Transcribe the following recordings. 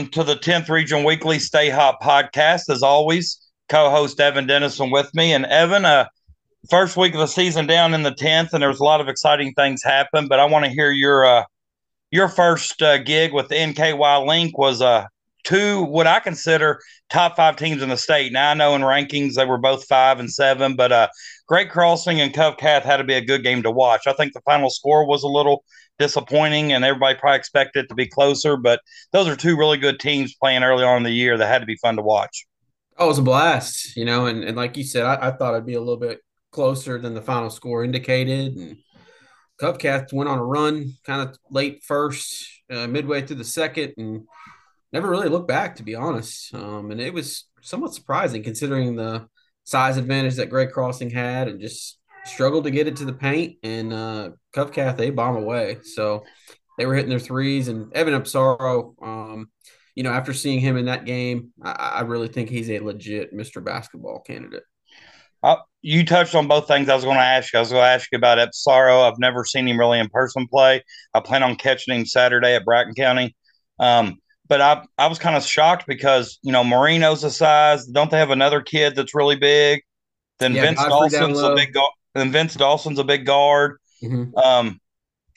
Welcome to the 10th Region Weekly Stay Hot podcast. As always, co host Evan Dennison with me. And Evan, uh, first week of the season down in the 10th, and there was a lot of exciting things happen. But I want to hear your uh, your first uh, gig with the NKY Link was uh, two what I consider top five teams in the state. Now I know in rankings they were both five and seven, but uh, Great Crossing and Covcath had to be a good game to watch. I think the final score was a little disappointing, and everybody probably expected it to be closer. But those are two really good teams playing early on in the year that had to be fun to watch. Oh, it was a blast, you know, and, and like you said, I, I thought it'd be a little bit closer than the final score indicated. And Covcath went on a run, kind of late first, uh, midway through the second, and never really looked back, to be honest. Um, and it was somewhat surprising considering the size advantage that Great Crossing had, and just struggled to get it to the paint. And uh, Covcath they bomb away, so they were hitting their threes. And Evan Ipsaro, um, you know, after seeing him in that game, I, I really think he's a legit Mr. Basketball candidate. Uh, you touched on both things I was going to ask you. I was going to ask you about Ipsaro. I've never seen him really in person play. I plan on catching him Saturday at Bracken County. Um, but I, I was kind of shocked because, you know, Marino's a size. Don't they have another kid that's really big? Then yeah, Vince Dawson's a big guard. Then Vince Dawson's a big guard. Mm-hmm. Um,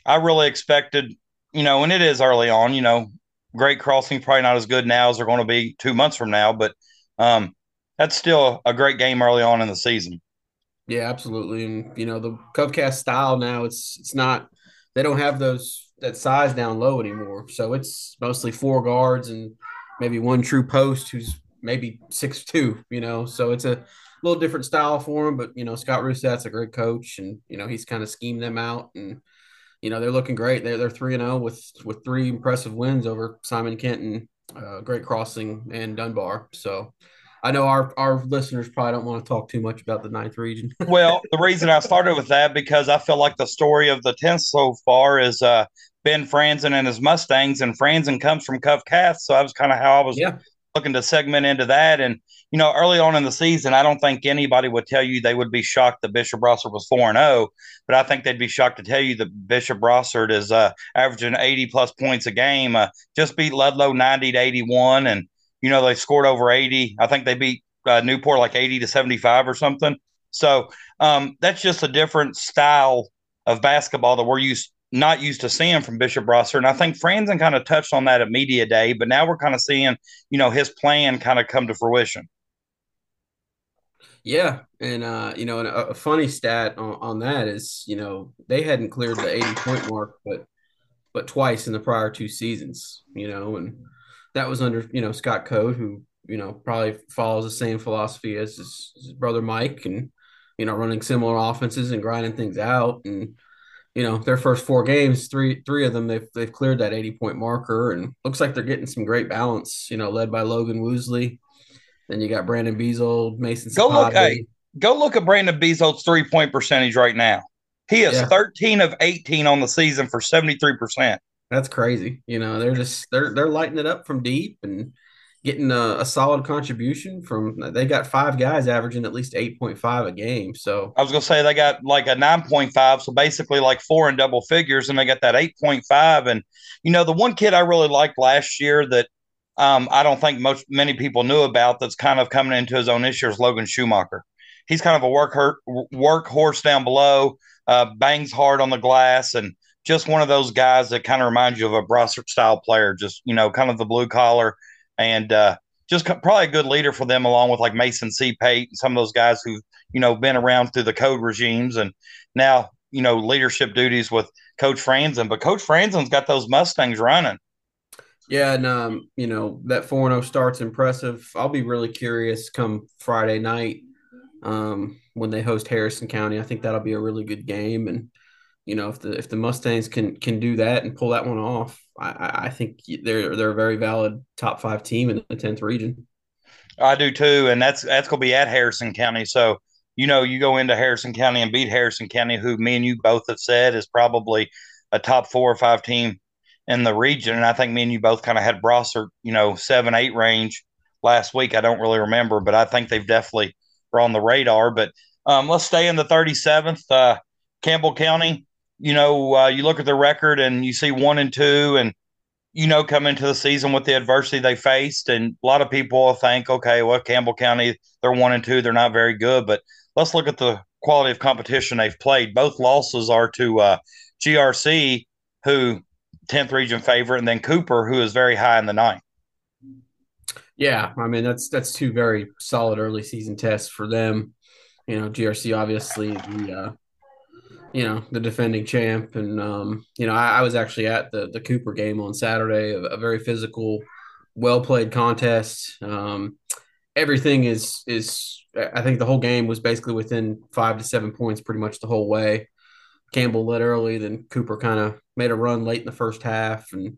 I really expected, you know, and it is early on, you know, Great Crossing probably not as good now as they're going to be two months from now, but um, that's still a great game early on in the season. Yeah, absolutely. And you know, the Covcath style now it's it's not they don't have those that size down low anymore. So it's mostly four guards and maybe one true post who's maybe six two, you know. So it's a little different style for him, but you know, Scott Ruthsatz's a great coach and you know, he's kind of schemed them out and you know, they're looking great. They're they're three and zero oh with with three impressive wins over Simon Kenton, uh, Great Crossing, and Dunbar. So I know our our listeners probably don't want to talk too much about the ninth region. well, the reason I started with that because I feel like the story of the tenth so far is uh, Ben Franzen and his Mustangs, and Franzen comes from Covcath, so that was kind of how I was yeah. Looking to segment into that. And you know, early on in the season, I don't think anybody would tell you they would be shocked that Bishop Brossart was four and zero, oh, but I think they'd be shocked to tell you that Bishop Brossart is uh, averaging eighty plus points a game. Uh, just beat Ludlow ninety to eighty one, and you know, they scored over 80. I think they beat uh, Newport like 80 to 75 or something. So um, that's just a different style of basketball that we're used not used to seeing from Bishop Brossart. And I think Franzen kind of touched on that at media day, but now we're kind of seeing, you know, his plan kind of come to fruition. Yeah, and uh, you know, and a, a funny stat on, on, that is, you know, they hadn't cleared the 80 point mark, but but twice in the prior two seasons, you know, and that was under you know Scott Code, who you know probably follows the same philosophy as his, his, brother Mike, and you know running similar offenses and grinding things out. And you know their first four games, three three of them they've they've cleared that eighty point marker, and looks like they're getting some great balance. You know, led by Logan Woosley. Then you got Brandon Beasold, Mason. Go look, hey, go look at Brandon Beasold's three point percentage right now. He is yeah. 13 of 18 on the season for 73%. That's crazy. You know, they're just they're they're lighting it up from deep and getting a, a, solid contribution from. They got five guys averaging at least eight point five a game. So I was gonna say they got like a nine point five, so basically like four in double figures, and they got that eight point five. And you know, the one kid I really liked last year that um, I don't think most many people knew about that's kind of coming into his own this year is Logan Schumacher. He's kind of a work hurt, work horse down below, uh, bangs hard on the glass, and just one of those guys that kind of reminds you of a Brossart style player, just, you know, kind of the blue collar and uh, just probably a good leader for them, along with like Mason C. Pate and some of those guys who, you know, been around through the code regimes and now, you know, leadership duties with Coach Franzen. But Coach Franzen's got those Mustangs running. Yeah, and um, you know that four zero oh start's impressive. I'll be really curious come Friday night um, when they host Harrison County. I think that'll be a really good game, and you know, if the if the Mustangs can can do that and pull that one off, I, I think they're they're a very valid top five team in the tenth region. I do too, and that's that's going to be at Harrison County. So you know, you go into Harrison County and beat Harrison County, who me and you both have said is probably a top four or five team in the region. And I think me and you both kind of had Brossart, you know, seven eight range last week. I don't really remember, but I think they've definitely are on the radar. But um, let's stay in the 37th. Uh, Campbell County, you know, uh, you look at the record and you see one and two, and you know, come into the season with the adversity they faced. And a lot of people think, okay, well, Campbell County, they're one and two, they're not very good. But let's look at the quality of competition they've played. Both losses are to uh, GRC, who 10th region favorite, and then Cooper, who is very high in the ninth. Yeah, I mean that's that's two very solid early season tests for them. You know, GRC obviously the uh, you know the defending champ, and um, you know I, I, was actually at the the Cooper game on Saturday, a, a very physical, well played contest. Um, everything is is I think the whole game was basically within five to seven points pretty much the whole way. Campbell led early, then Cooper kind of made a run late in the first half, and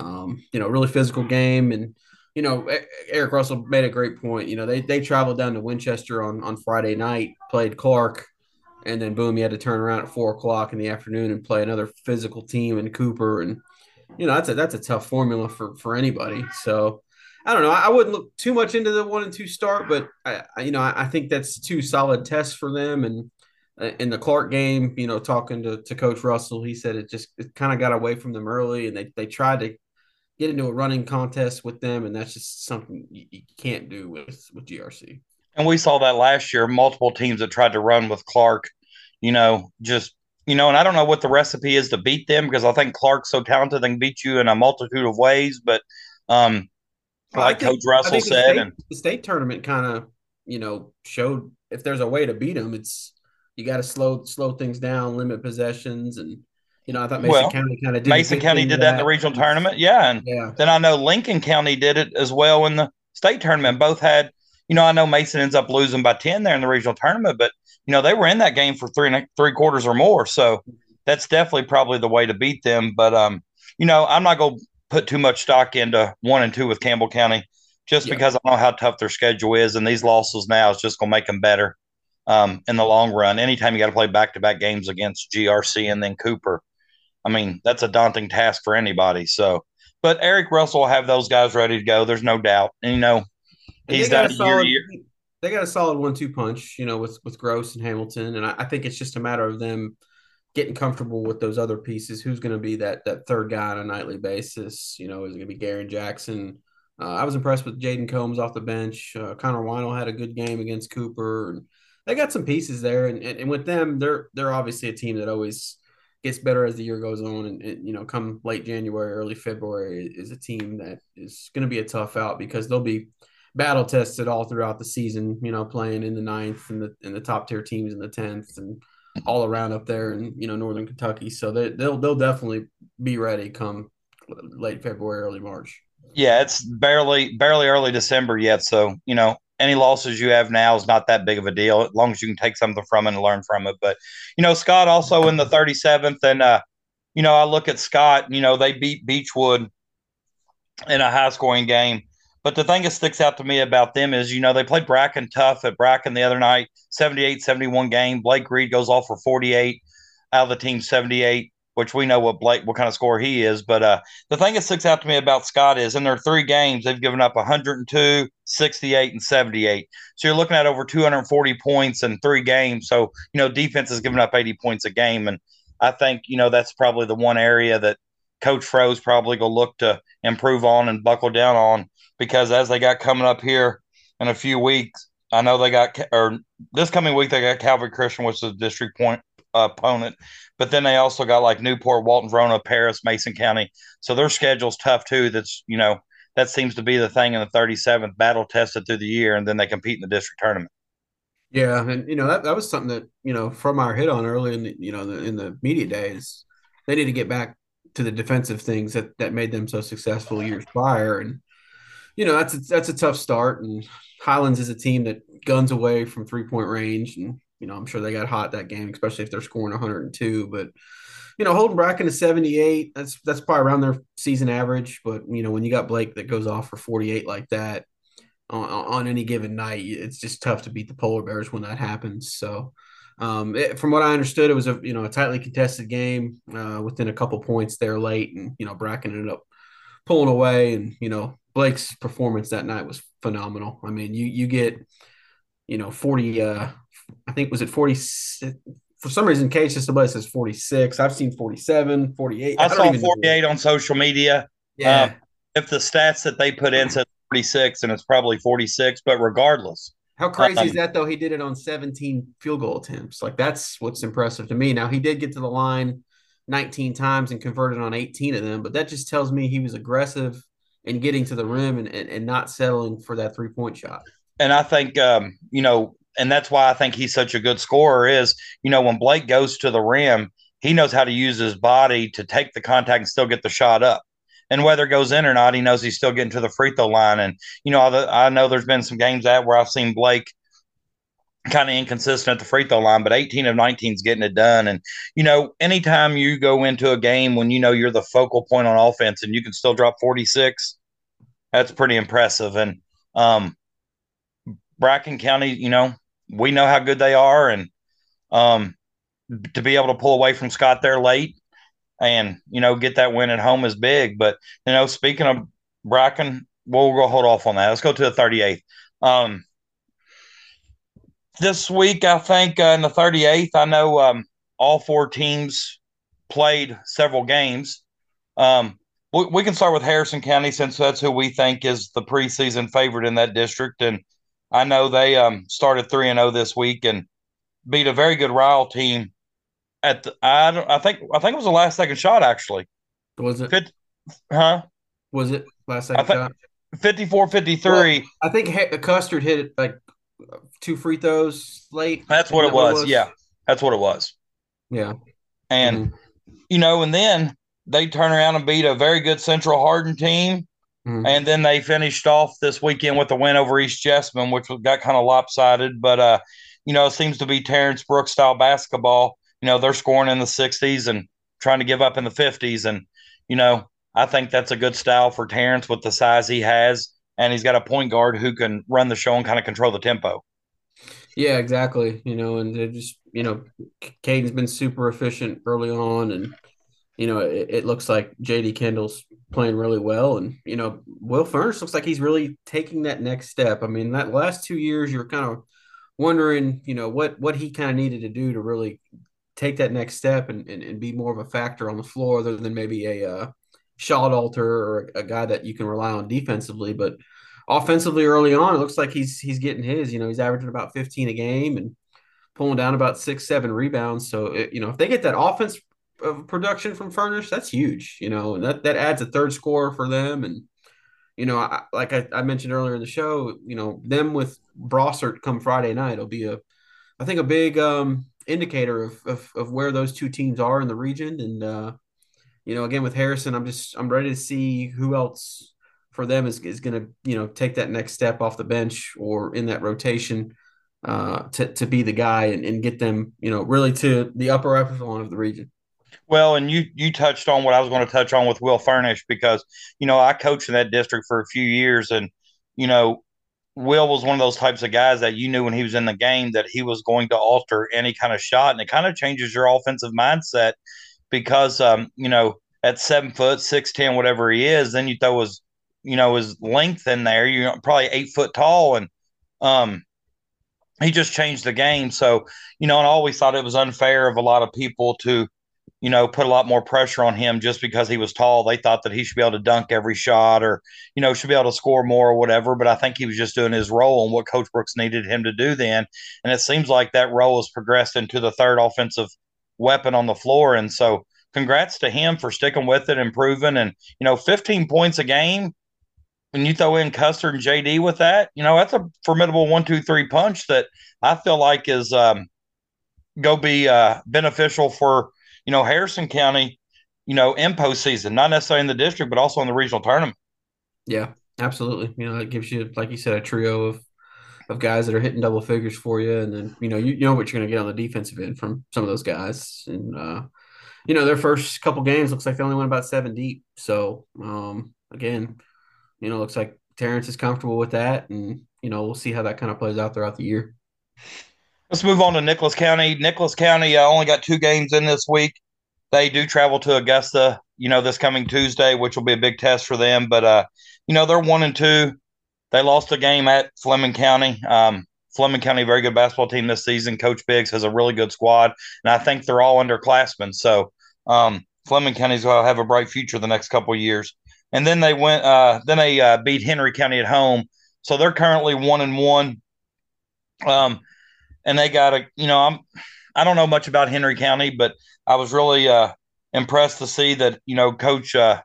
um, you know really physical game and you know, Eric Russell made a great point. You know, they they traveled down to Winchester on on Friday night, played Clark, and then boom, you had to turn around at four o'clock in the afternoon and play another physical team in Cooper, and you know that's a that's a tough formula for for anybody. So I don't know. I wouldn't look too much into the one and two start, but I, I you know I, I think that's two solid tests for them. And uh, in the Clark game, you know, talking to, to Coach Russell, he said it just it kind of got away from them early, and they they tried to get into a running contest with them, and that's just something you, you can't do with with GRC. And we saw that last year. Multiple teams that tried to run with Clark, you know, just you know, and I don't know what the recipe is to beat them because I think Clark's so talented they can beat you in a multitude of ways. But um, well, like think, Coach Russell said, the state, and the state tournament kind of you know showed if there's a way to beat them, it's you got to slow slow things down, limit possessions, and you know, I thought Mason well, County kind of did. Mason County did that, that in the regional tournament. Yeah. And yeah. then I know Lincoln County did it as well in the state tournament. Both had, you know, I know Mason ends up losing by 10 there in the regional tournament, but, you know, they were in that game for three and three quarters or more. So that's definitely probably the way to beat them. But, um, you know, I'm not going to put too much stock into one and two with Campbell County just yeah. because I know how tough their schedule is. And these losses now is just going to make them better um, in the long run. Anytime you got to play back to back games against GRC and then Cooper, I mean, that's a daunting task for anybody. So, but Eric Russell will have those guys ready to go. There's no doubt. And, you know, he's done solid, year, year. They got a solid one-two punch, you know, with with Gross and Hamilton, and I, I think it's just a matter of them getting comfortable with those other pieces. Who's going to be that that third guy on a nightly basis? You know, is it going to be Garen Jackson? Uh, I was impressed with Jaden Combs off the bench. Uh, Connor Weinel had a good game against Cooper, and they got some pieces there. And, and, and with them, they're they're obviously a team that always gets better as the year goes on, and, and, you know, come late January, early February is a team that is going to be a tough out because they'll be battle tested all throughout the season. You know, playing in the ninth and the in the top tier teams in the tenth and all around up there in you know northern Kentucky. So they they'll they'll definitely be ready come late February, early March. Yeah, it's barely barely early December yet, so you know any losses you have now is not that big of a deal as long as you can take something from it and learn from it. But you know, Scott also in the 37th, and uh, you know, I look at Scott. You know, they beat Beechwood in a high scoring game. But the thing that sticks out to me about them is, you know, they played Bracken tough at Bracken the other night, 78 71 game. Blake Reed goes off for 48 out of the team 78 which we know what Blake, what kind of score he is. But uh, the thing that sticks out to me about Scott is in their three games, they've given up 102, 68, and 78. So you're looking at over 240 points in three games. So, you know, defense has given up 80 points a game. And I think, you know, that's probably the one area that Coach Fro's probably going to look to improve on and buckle down on because as they got coming up here in a few weeks, I know they got, or this coming week, they got Calvary Christian, which is a district point uh, opponent. But then they also got like Newport, Walton, Verona, Paris, Mason County. So their schedule's tough too. That's you know that seems to be the thing in the 37th battle tested through the year, and then they compete in the district tournament. Yeah, and you know that, that was something that you know from our hit on early in the you know the, in the media days, they need to get back to the defensive things that that made them so successful years prior, and you know that's a, that's a tough start. And Highlands is a team that guns away from three point range, and you know, I'm sure they got hot that game, especially if they're scoring 102. But you know, holding Bracken to 78, that's that's probably around their season average. But you know, when you got Blake that goes off for 48 like that on, on any given night, it's just tough to beat the Polar Bears when that happens. So. Um, it, from what I understood, it was a you know a tightly contested game uh, within a couple points there late, and you know Bracken ended up pulling away, and you know Blake's performance that night was phenomenal. I mean, you you get you know 40 uh I think was it 40 for some reason Case just somebody says 46. I've seen 47, 48. I, I saw 48 on social media. Yeah. Um, if the stats that they put in said 46 and it's probably 46, but regardless. How crazy um, is that though? He did it on 17 field goal attempts. Like that's what's impressive to me. Now he did get to the line 19 times and converted on 18 of them, but that just tells me he was aggressive in getting to the rim and, and, and not settling for that three point shot. And I think, um, you know, and that's why I think he's such a good scorer is, you know, when Blake goes to the rim, he knows how to use his body to take the contact and still get the shot up. And whether it goes in or not, he knows he's still getting to the free throw line. And, you know, I know there's been some games that where I've seen Blake kind of inconsistent at the free throw line, but 18 of 19 is getting it done. And, you know, anytime you go into a game when you know you're the focal point on offense and you can still drop 46, that's pretty impressive. And, um, Bracken County, you know, we know how good they are. And, um, to be able to pull away from Scott there late and, you know, get that win at home is big. But, you know, speaking of Bracken, we'll go hold off on that. Let's go to the 38th. Um, this week, I think uh, in the 38th, I know um, all four teams played several games. Um, we, we, can start with Harrison County since that's who we think is the preseason favorite in that district. And I know they um, started 3 and 0 this week and beat a very good Ryle team at the, I don't, I think I think it was the last second shot actually. Was it? 50, huh? Was it last second shot? 54 53. Well, I think Custard hit it like two free throws late. That's what it was. was. Yeah. That's what it was. Yeah. And mm-hmm. you know, and then they turn around and beat a very good Central Hardin team. Mm-hmm. And then they finished off this weekend with a win over East Jessamine, which got kind of lopsided. But uh, you know, it seems to be Terrence Brooks style basketball you know, they're scoring in the 60s and trying to give up in the 50s. And, you know, I think that's a good style for Terrence with the size he has. And he's got a point guard who can run the show and kind of control the tempo. Yeah, exactly. You know, and it just, you know, Caden's been super efficient early on. And, you know, it, it looks like JD Kendall's playing really well. And, you know, Will Furnish looks like he's really taking that next step. I mean, that last two years, you're kind of wondering, you know, what, what he kind of needed to do to really take that next step and, and, and be more of a factor on the floor other than maybe a uh, shot alter or a guy that you can rely on defensively. But offensively early on, it looks like he's he's getting his. You know, he's averaging about 15 a game and pulling down about six, seven rebounds. So, it, you know, if they get that offense production from Furnish, that's huge, you know, and that, that adds a third score for them. And, you know, I, like I, I, mentioned earlier in the show, you know, them with Brossart come Friday night it'll be a, I think a big, um, indicator of, of, of where those two teams are in the region. And uh, you know, again with Harrison, I'm just I'm ready to see who else for them is is going to you know take that next step off the bench or in that rotation uh, to to be the guy and, and get them you know really to the upper echelon of the region. Well, and you you touched on what I was going to touch on with Will Furnish because you know I coached in that district for a few years, and you know Will was one of those types of guys that you knew when he was in the game that he was going to alter any kind of shot, and it kind of changes your offensive mindset because um, you know at seven foot six ten whatever he is, then you throw his you know his length in there. You're probably eight foot tall, and um, he just changed the game. So you know, and I always thought it was unfair of a lot of people to you know, put a lot more pressure on him just because he was tall. They thought that he should be able to dunk every shot or, you know, should be able to score more or whatever. But I think he was just doing his role and what Coach Brooks needed him to do then. And it seems like that role has progressed into the third offensive weapon on the floor. And so congrats to him for sticking with it, improving. And, you know, 15 points a game, when you throw in Custard and JD with that, you know, that's a formidable one, two, three punch that I feel like is um, go be uh, beneficial for – you know, Harrison County, you know, in postseason, not necessarily in the district, but also in the regional tournament. Yeah, absolutely. You know, it gives you, like you said, a trio of of guys that are hitting double figures for you, and then you know you, you know what you're going to get on the defensive end from some of those guys, and uh, you know their first couple games looks like they only went about seven deep. So um, again, you know, looks like Terrence is comfortable with that, and you know we'll see how that kind of plays out throughout the year. Let's move on to Nicholas County. Nicholas County uh, only got two games in this week. They do travel to Augusta, you know, this coming Tuesday, which will be a big test for them. But uh, you know, they're one and two. They lost a game at Fleming County. Um, Fleming County, very good basketball team this season. Coach Biggs has a really good squad, and I think they're all underclassmen. So um, Fleming County's going to have a bright future the next couple years. and then they went. Uh, then they uh, beat Henry County at home, so they're currently one and one. Um, and they got a. You know, I'm. I don't know much about Henry County, but I was really uh, impressed to see that you know Coach uh,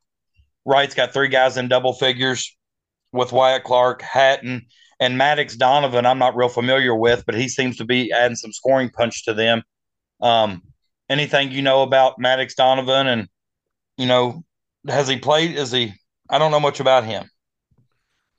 Wright's got three guys in double figures with Wyatt Clark, Hatton, and Maddox Donovan. I'm not real familiar with, but he seems to be adding some scoring punch to them. Um, anything you know about Maddox Donovan, and you know, has he played? Is he? I don't know much about him.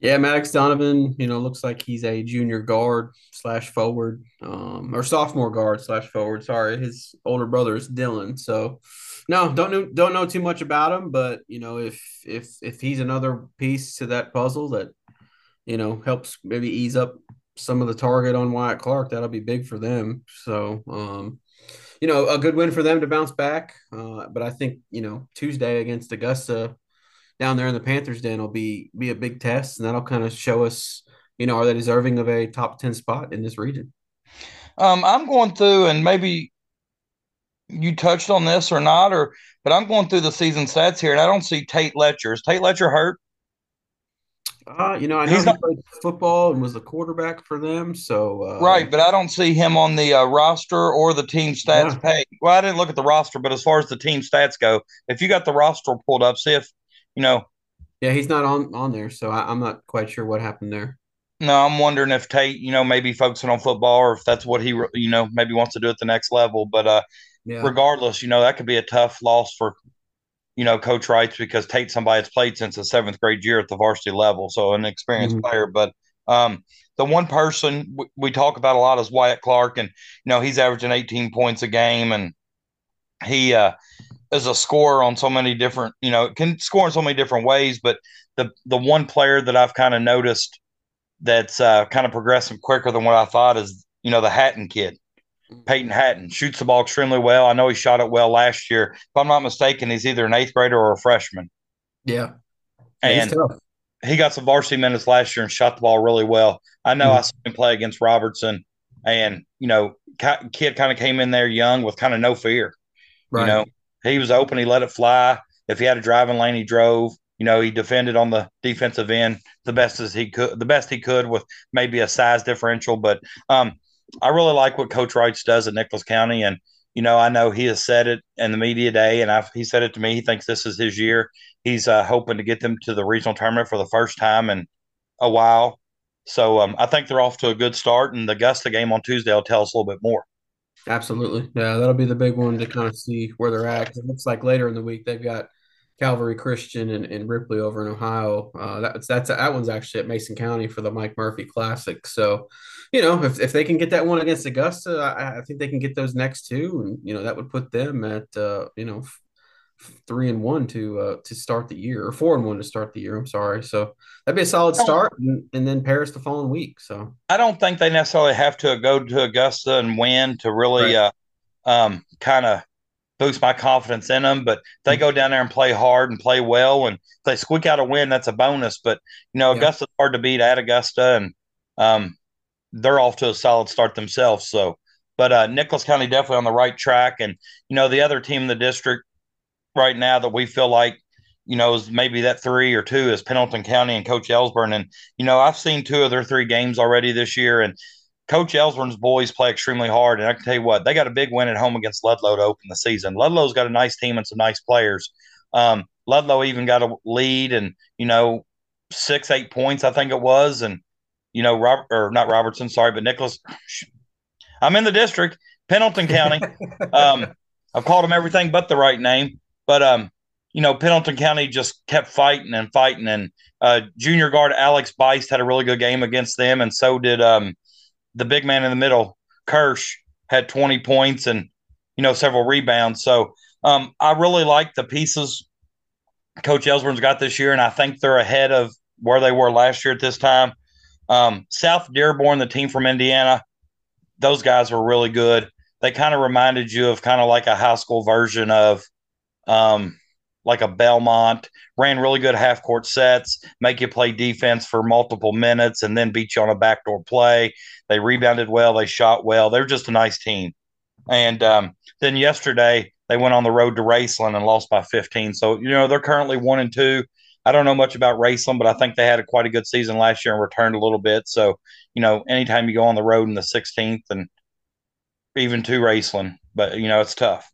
Yeah, Maddox Donovan, you know, looks like he's a junior guard slash forward, um, or sophomore guard slash forward. Sorry, his older brother is Dylan. So, no, don't know don't know too much about him, but you know, if if if he's another piece to that puzzle that you know helps maybe ease up some of the target on Wyatt Clark, that'll be big for them. So, um, you know, a good win for them to bounce back. Uh, but I think you know Tuesday against Augusta down there in the Panthers den will be be a big test, and that'll kind of show us, you know, are they deserving of a top ten spot in this region? Um, I'm going through, and maybe you touched on this or not, or but I'm going through the season stats here, and I don't see Tate Letcher. Is Tate Letcher hurt? Uh, you know, I know He's he not, played football and was the quarterback for them. So uh, right, but I don't see him on the uh, roster or the team stats yeah. page. Well, I didn't look at the roster, but as far as the team stats go, if you got the roster pulled up, see if you know. Yeah, he's not on on there, so I, I'm not quite sure what happened there. No, I'm wondering if Tate, you know, maybe focusing on football, or if that's what he, you know, maybe wants to do at the next level. But uh, yeah. regardless, you know, that could be a tough loss for you know, Coach Wright's because Tate's somebody that's played since the seventh grade year at the varsity level, so an experienced mm-hmm. player. But um, the one person w- we talk about a lot is Wyatt Clark, and you know he's averaging 18 points a game, and he uh, is a scorer on so many different, you know, can score in so many different ways. But the the one player that I've kind of noticed that's uh, kind of progressing quicker than what I thought is you know the Hatton kid. Peyton Hatton shoots the ball extremely well. I know he shot it well last year. If I'm not mistaken, he's either an eighth grader or a freshman. Yeah. And he got some varsity minutes last year and shot the ball really well. I know mm-hmm. I saw him play against Robertson, and, you know, kid kind of came in there young with kind of no fear. Right. You know, he was open, he let it fly. If he had a driving lane, he drove. You know, he defended on the defensive end the best as he could, the best he could with maybe a size differential. But um, I really like what Coach Wrights does at Nicholas County, and you know, I know he has said it in the media day, and I've, he said it to me. He thinks this is his year. He's uh, hoping to get them to the regional tournament for the first time in a while. So um, I think they're off to a good start, and the Augusta game on Tuesday will tell us a little bit more. Absolutely, yeah, that'll be the big one to kind of see where they're at. It looks like later in the week they've got Calvary Christian and, and Ripley over in Ohio. Uh, that's that's that one's actually at Mason County for the Mike Murphy Classic. So, you know, if, if they can get that one against Augusta, I, I think they can get those next two, and you know that would put them at uh, you know three and one to uh, to start the year, or four and one to start the year. I'm sorry. So that'd be a solid start, and, and then Paris the following week. So I don't think they necessarily have to go to Augusta and win to really right. uh, um, kind of boost my confidence in them. But they mm-hmm. go down there and play hard and play well, and if they squeak out a win, that's a bonus. But you know, Augusta's yeah. hard to beat at Augusta, and um, they're off to a solid start themselves. So, but uh, Nicholas County definitely on the right track, and you know, the other team in the district right now that we feel like. You know, is maybe that three or two is Pendleton County and Coach Ellsburn. And, you know, I've seen two of their three games already this year. And Coach Ellsburn's boys play extremely hard, and I can tell you what, they got a big win at home against Ludlow to open the season. Ludlow's got a nice team and some nice players. Um, Ludlow even got a lead, and you know, six eight points I think it was, and you know, Robert or not Robertson, sorry, but Nicholas. I'm in the district, Pendleton County. um, I've called him everything but the right name, but um, you know, Pendleton County just kept fighting and fighting, and uh, junior guard Alex Beist had a really good game against them, and so did um, the big man in the middle, Kirsch, had 20 points and you know several rebounds. So um, I really like the pieces Coach Ellsburn's got this year, and I think they're ahead of where they were last year at this time. Um, South Dearborn, the team from Indiana, those guys were really good. They kind of reminded you of kind of like a high school version of um, like a Belmont, ran really good half court sets, make you play defense for multiple minutes, and then beat you on a backdoor play. They rebounded well, they shot well. They're just a nice team. And um, then yesterday they went on the road to Raceland and lost by 15. So you know they're currently one and two. I don't know much about Raceland, but I think they had a quite a good season last year and returned a little bit. So, you know, anytime you go on the road in the 16th and even to Raceland, but you know, it's tough.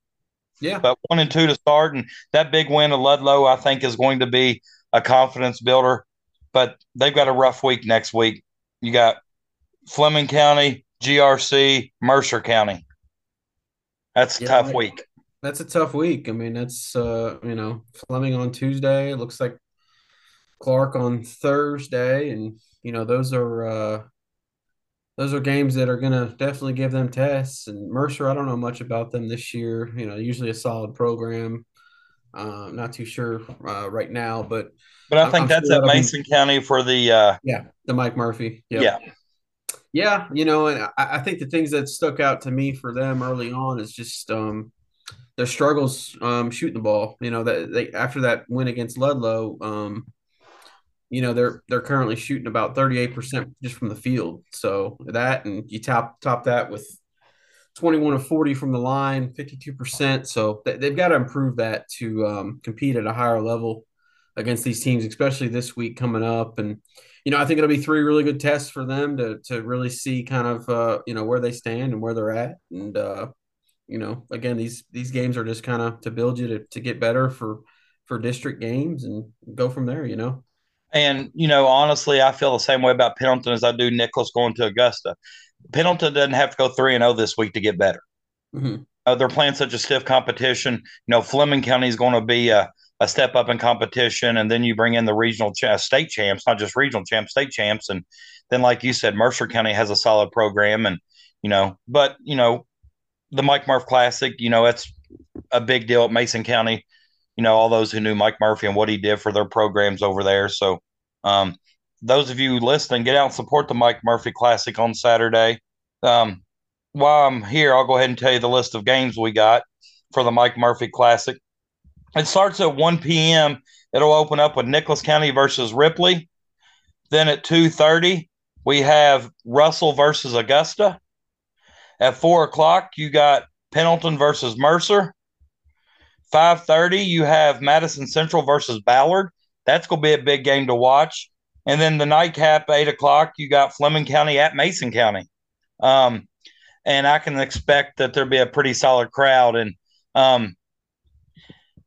Yeah. But one and two to start, and that big win of Ludlow, I think, is going to be a confidence builder. But they've got a rough week next week. You got Fleming County, GRC, Mercer County. That's a yeah, tough week. That's a tough week. I mean, that's uh, you know, Fleming on Tuesday. It looks like Clark on Thursday, and you know, those are uh those are games that are going to definitely give them tests. And Mercer, I don't know much about them this year. You know, usually a solid program. Uh, not too sure uh, right now, but but I think I'm that's sure at Mason be, County for the uh, yeah the Mike Murphy. Yep. Yeah, yeah. You know, and I, I, think the things that stuck out to me for them early on is just um, their struggles um, shooting the ball. You know that they after that win against Ludlow. Um, you know they're they're currently shooting about 38% just from the field. So that and you top top that with 21 of 40 from the line 52% so they, have got to improve that to um, compete at a higher level against these teams especially this week coming up. And you know i think it'll be three really good tests for them to to really see kind of uh, you know where they stand and where they're at. And uh, you know again these these games are just kind of to build you to, to get better for for district games and go from there you know and, you know, honestly, I feel the same way about Pendleton as I do Nicholas going to Augusta. Pendleton doesn't have to go 3 and 0 this week to get better. Mm-hmm. Uh, they're playing such a stiff competition. You know, Fleming County is going to be a, a, step up in competition. And then you bring in the regional ch- state champs, not just regional champs, state champs. And then, like you said, Mercer County has a solid program. And, you know, but, you know, the Mike Murph Classic, you know, it's a big deal at Mason County you know all those who knew Mike Murphy and what he did for their programs over there. So, um, those of you listening, get out and support the Mike Murphy Classic on Saturday. Um, while I'm here, I'll go ahead and tell you the list of games we got for the Mike Murphy Classic. It starts at 1 p.m. It'll open up with Nicholas County versus Ripley. Then at 2:30, we have Russell versus Augusta. At four o'clock, you got Pendleton versus Mercer. 5:30, you have Madison Central versus Ballard. That's going to be a big game to watch. And then the nightcap, eight o'clock, you got Fleming County at Mason County. Um, and I can expect that there'll be a pretty solid crowd. And um,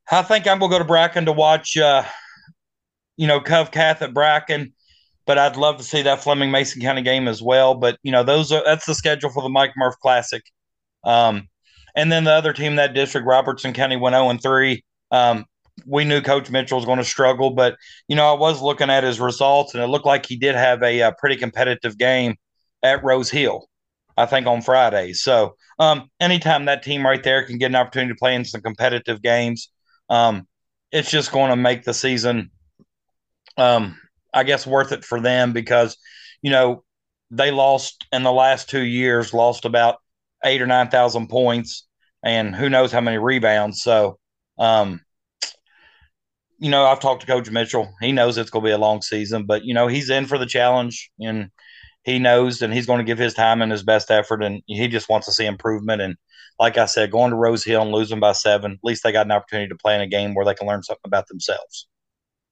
I think I'm going to go to Bracken to watch, uh, you know, Cov Cath at Bracken. But I'd love to see that Fleming Mason County game as well. But you know, those are that's the schedule for the Mike Murph Classic. Um, and then the other team that district, Robertson County, went 0 and 3. Um, we knew Coach Mitchell was going to struggle, but you know I was looking at his results, and it looked like he did have a, a pretty competitive game at Rose Hill, I think on Friday. So um, anytime that team right there can get an opportunity to play in some competitive games, um, it's just going to make the season, um, I guess, worth it for them because you know they lost in the last two years, lost about eight or nine thousand points, and who knows how many rebounds. So, um, you know, I've talked to Coach Mitchell. He knows it's going to be a long season, but you know, he's in for the challenge, and he knows, and he's going to give his time and his best effort, and he just wants to see improvement. And like I said, going to Rose Hill and losing by seven, at least they got an opportunity to play in a game where they can learn something about themselves.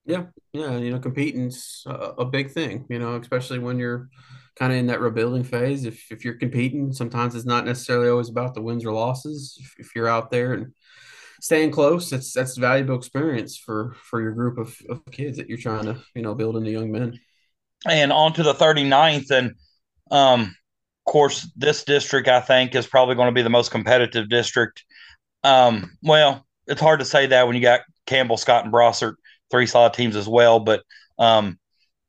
Yeah, yeah, you know, competing's a, a big thing. You know, especially when you're kind of in that rebuilding phase. If if you're competing, sometimes it's not necessarily always about the wins or losses. If, if you're out there and staying close, that's that's valuable experience for for your group of, of kids that you're trying to you know build into young men. And on to the 39th, and um, of course, this district I think is probably going to be the most competitive district. Um, well, it's hard to say that when you got Campbell, Scott, and Brossart, three solid teams as well, but um,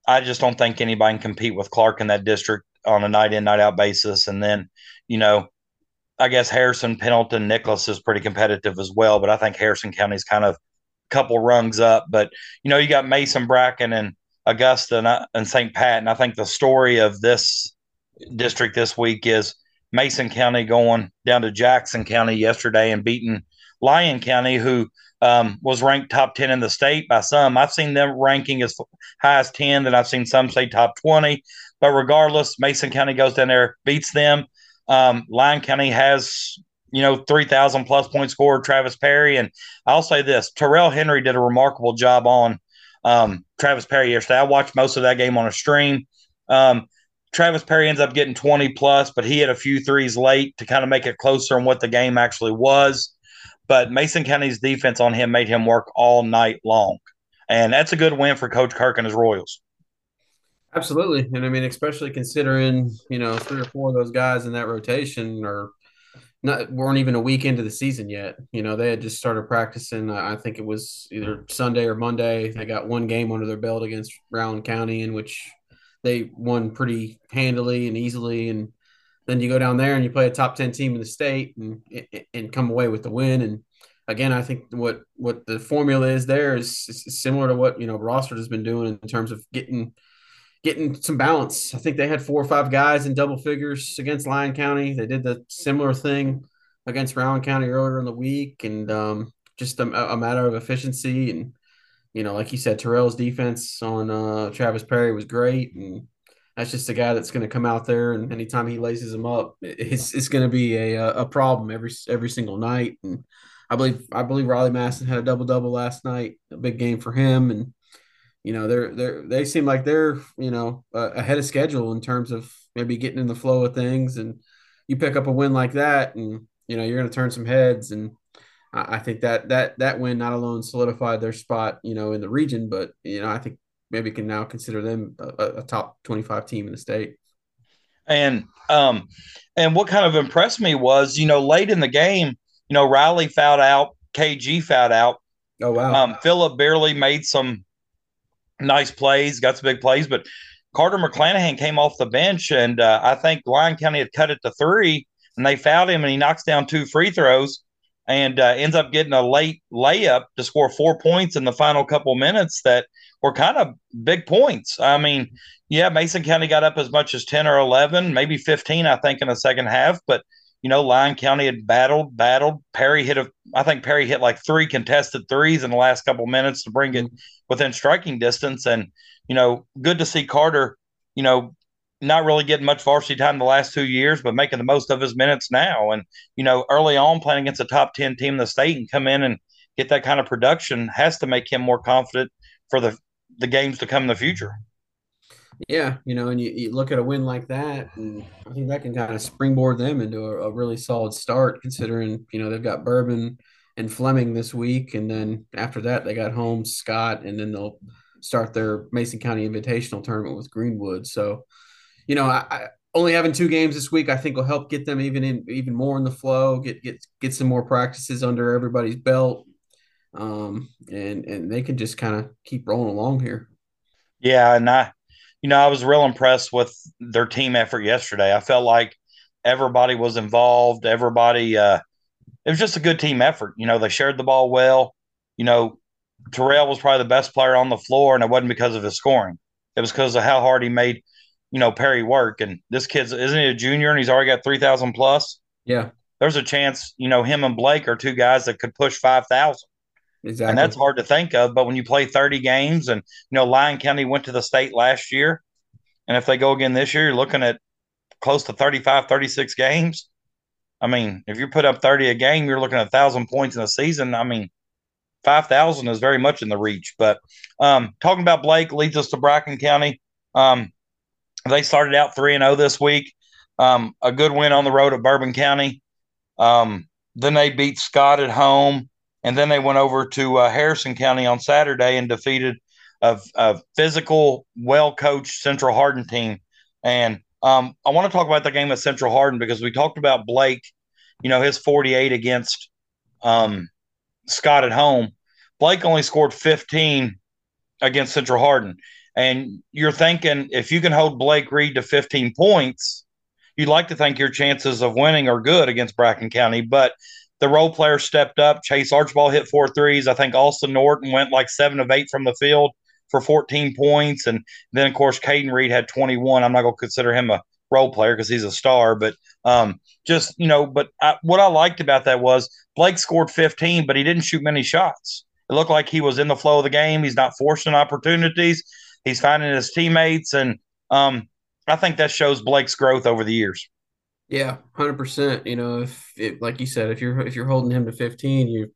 I just don't think anybody can compete with Clark in that district on a night in, night out basis. And then, you know, I guess Harrison, Pendleton, Nicholas is pretty competitive as well, but I think Harrison County is kind of a couple rungs up. But, you know, you got Mason Bracken and Augusta and, and St. Pat. And I think the story of this district this week is Mason County going down to Jackson County yesterday and beating Lyon County, who um, was ranked top 10 in the state by some. I've seen them ranking as high as 10, and I've seen some say top 20. But regardless, Mason County goes down there, beats them. Um, Lyon County has, you know, 3,000 plus point scorer Travis Perry. And I'll say this Terrell Henry did a remarkable job on um, Travis Perry yesterday. I watched most of that game on a stream. Um, Travis Perry ends up getting 20 plus, but he had a few threes late to kind of make it closer on what the game actually was. But Mason County's defense on him made him work all night long. And that's a good win for Coach Kirk and his Royals. Absolutely. And I mean, especially considering, you know, three or four of those guys in that rotation are not weren't even a week into the season yet. You know, they had just started practicing. I think it was either Sunday or Monday. They got one game under their belt against Rowan County in which they won pretty handily and easily. And then you go down there and you play a top 10 team in the state and, and come away with the win. And again, I think what, what the formula is there is, is similar to what, you know, Brossart has been doing in terms of getting, getting some balance. I think they had four or five guys in double figures against Lyon County. They did the similar thing against Rowan County earlier in the week. And, um, just a, a matter of efficiency and, you know, like you said, Terrell's defense on uh, Travis Perry was great, and that's just a guy that's going to come out there, and anytime he laces him up, it's it's going to be a a problem every every single night. And I believe I believe Riley Masson had a double double last night, a big game for him, and you know they're they're they seem like they're you know uh, ahead of schedule in terms of maybe getting in the flow of things, and you pick up a win like that, and you know you're going to turn some heads. And I think that that that win not alone solidified their spot, you know, in the region, but you know, I think maybe can now consider them a, a top twenty-five team in the state. And um, and what kind of impressed me was, you know, late in the game, you know, Riley fouled out, KG fouled out. Oh wow! Um, Philip barely made some nice plays, got some big plays, but Carter McClanahan came off the bench, and uh, I think Lyon County had cut it to three, and they fouled him, and he knocks down two free throws and uh, ends up getting a late layup to score four points in the final couple minutes that were kind of big points. I mean, yeah, Mason County got up as much as 10 or 11, maybe 15, I think, in the second half. But, you know, Lyon County had battled, battled. Perry hit a, I think Perry hit like three contested threes in the last couple minutes to bring it within striking distance. And, you know, good to see Carter, you know, not really getting much varsity time the last two years, but making the most of his minutes now. And, you know, early on playing against a top 10 team in the state and come in and get that kind of production has to make him more confident for the, the games to come in the future. Yeah, you know, and you, you look at a win like that, and I think that can kind of springboard them into a, a really solid start, considering, you know, they've got Bourbon and Fleming this week. And then after that, they got Holmes, Scott, and then they'll start their Mason County Invitational tournament with Greenwood. So, you know, I, I, only having two games this week, I think will help get them even in even more in the flow, get get get some more practices under everybody's belt, um, and and they can just kind of keep rolling along here. Yeah, and I, you know, I was real impressed with their team effort yesterday. I felt like everybody was involved. Everybody, uh, it was just a good team effort. You know, they shared the ball well. You know, Terrell was probably the best player on the floor, and it wasn't because of his scoring. It was because of how hard he made you know Perry work. And this kid's isn't he a junior and he's already got three thousand plus? Yeah, there's a chance you know him and Blake are two guys that could push five thousand. Exactly, and that's hard to think of. But when you play thirty games, and you know Lyon County went to the state last year, and if they go again this year, you're looking at close to 35, 36 games. I mean, if you put up 30 a game, you're looking at a thousand points in a season. I mean, 5,000 is very much in the reach. But um, talking about Blake leads us to Bracken County. Um, they started out 3 and 0 this week. Um, a good win on the road at Bourbon County. Um, then they beat Scott at home. And then they went over to uh, Harrison County on Saturday and defeated a, a physical, well coached Central Hardin team. And um, I want to talk about the game at Central Hardin because we talked about Blake, you know, his 48 against um, Scott at home. Blake only scored 15 against Central Hardin. And you're thinking if you can hold Blake Reed to 15 points, you'd like to think your chances of winning are good against Bracken County. But the role player stepped up. Chase Archibald hit four threes. I think Austin Norton went like seven of eight from the field for 14 points. And then, of course, Caden Reed had 21. I'm not going to consider him a role player because he's a star. But um, just, you know, but I, what I liked about that was Blake scored 15, but he didn't shoot many shots. It looked like he was in the flow of the game. He's not forcing opportunities. He's finding his teammates, and um, I think that shows Blake's growth over the years. Yeah, hundred percent. You know, if it, like you said, if you're if you're holding him to fifteen, you're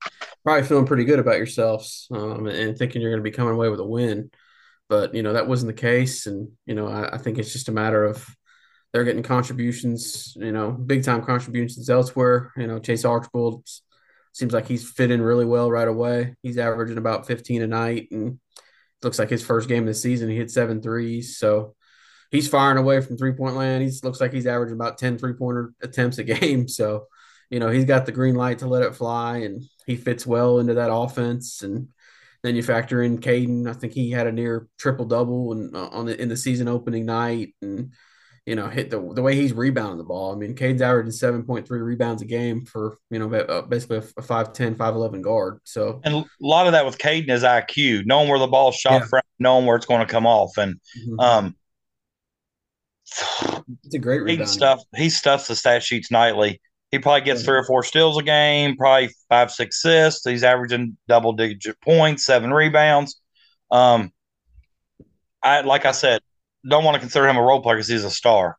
probably feeling pretty good about yourselves um, and thinking you're going to be coming away with a win. But you know that wasn't the case, and you know I, I think it's just a matter of they're getting contributions, you know, big time contributions elsewhere. You know, Chase Archibald seems like he's fit in really well right away. He's averaging about 15 a night and looks like his first game of the season, he hit seven threes. So he's firing away from three point land. He looks like he's averaging about 10 three pointer attempts a game. So, you know, he's got the green light to let it fly and he fits well into that offense. And then you factor in Caden. I think he had a near triple double and uh, on the in the season opening night. And you know, hit the the way he's rebounding the ball. I mean, Caden's averaging seven point three rebounds a game for you know uh, basically a 5'10", 5'11 guard. So and a lot of that with Caden is IQ, knowing where the ball's shot yeah. from, knowing where it's going to come off, and mm-hmm. um, it's a great rebound. stuff. He stuffs the stat sheets nightly. He probably gets yeah. three or four steals a game, probably five, six assists. He's averaging double digit points, seven rebounds. Um, I like I said, don't want to consider him a role player because he's a star.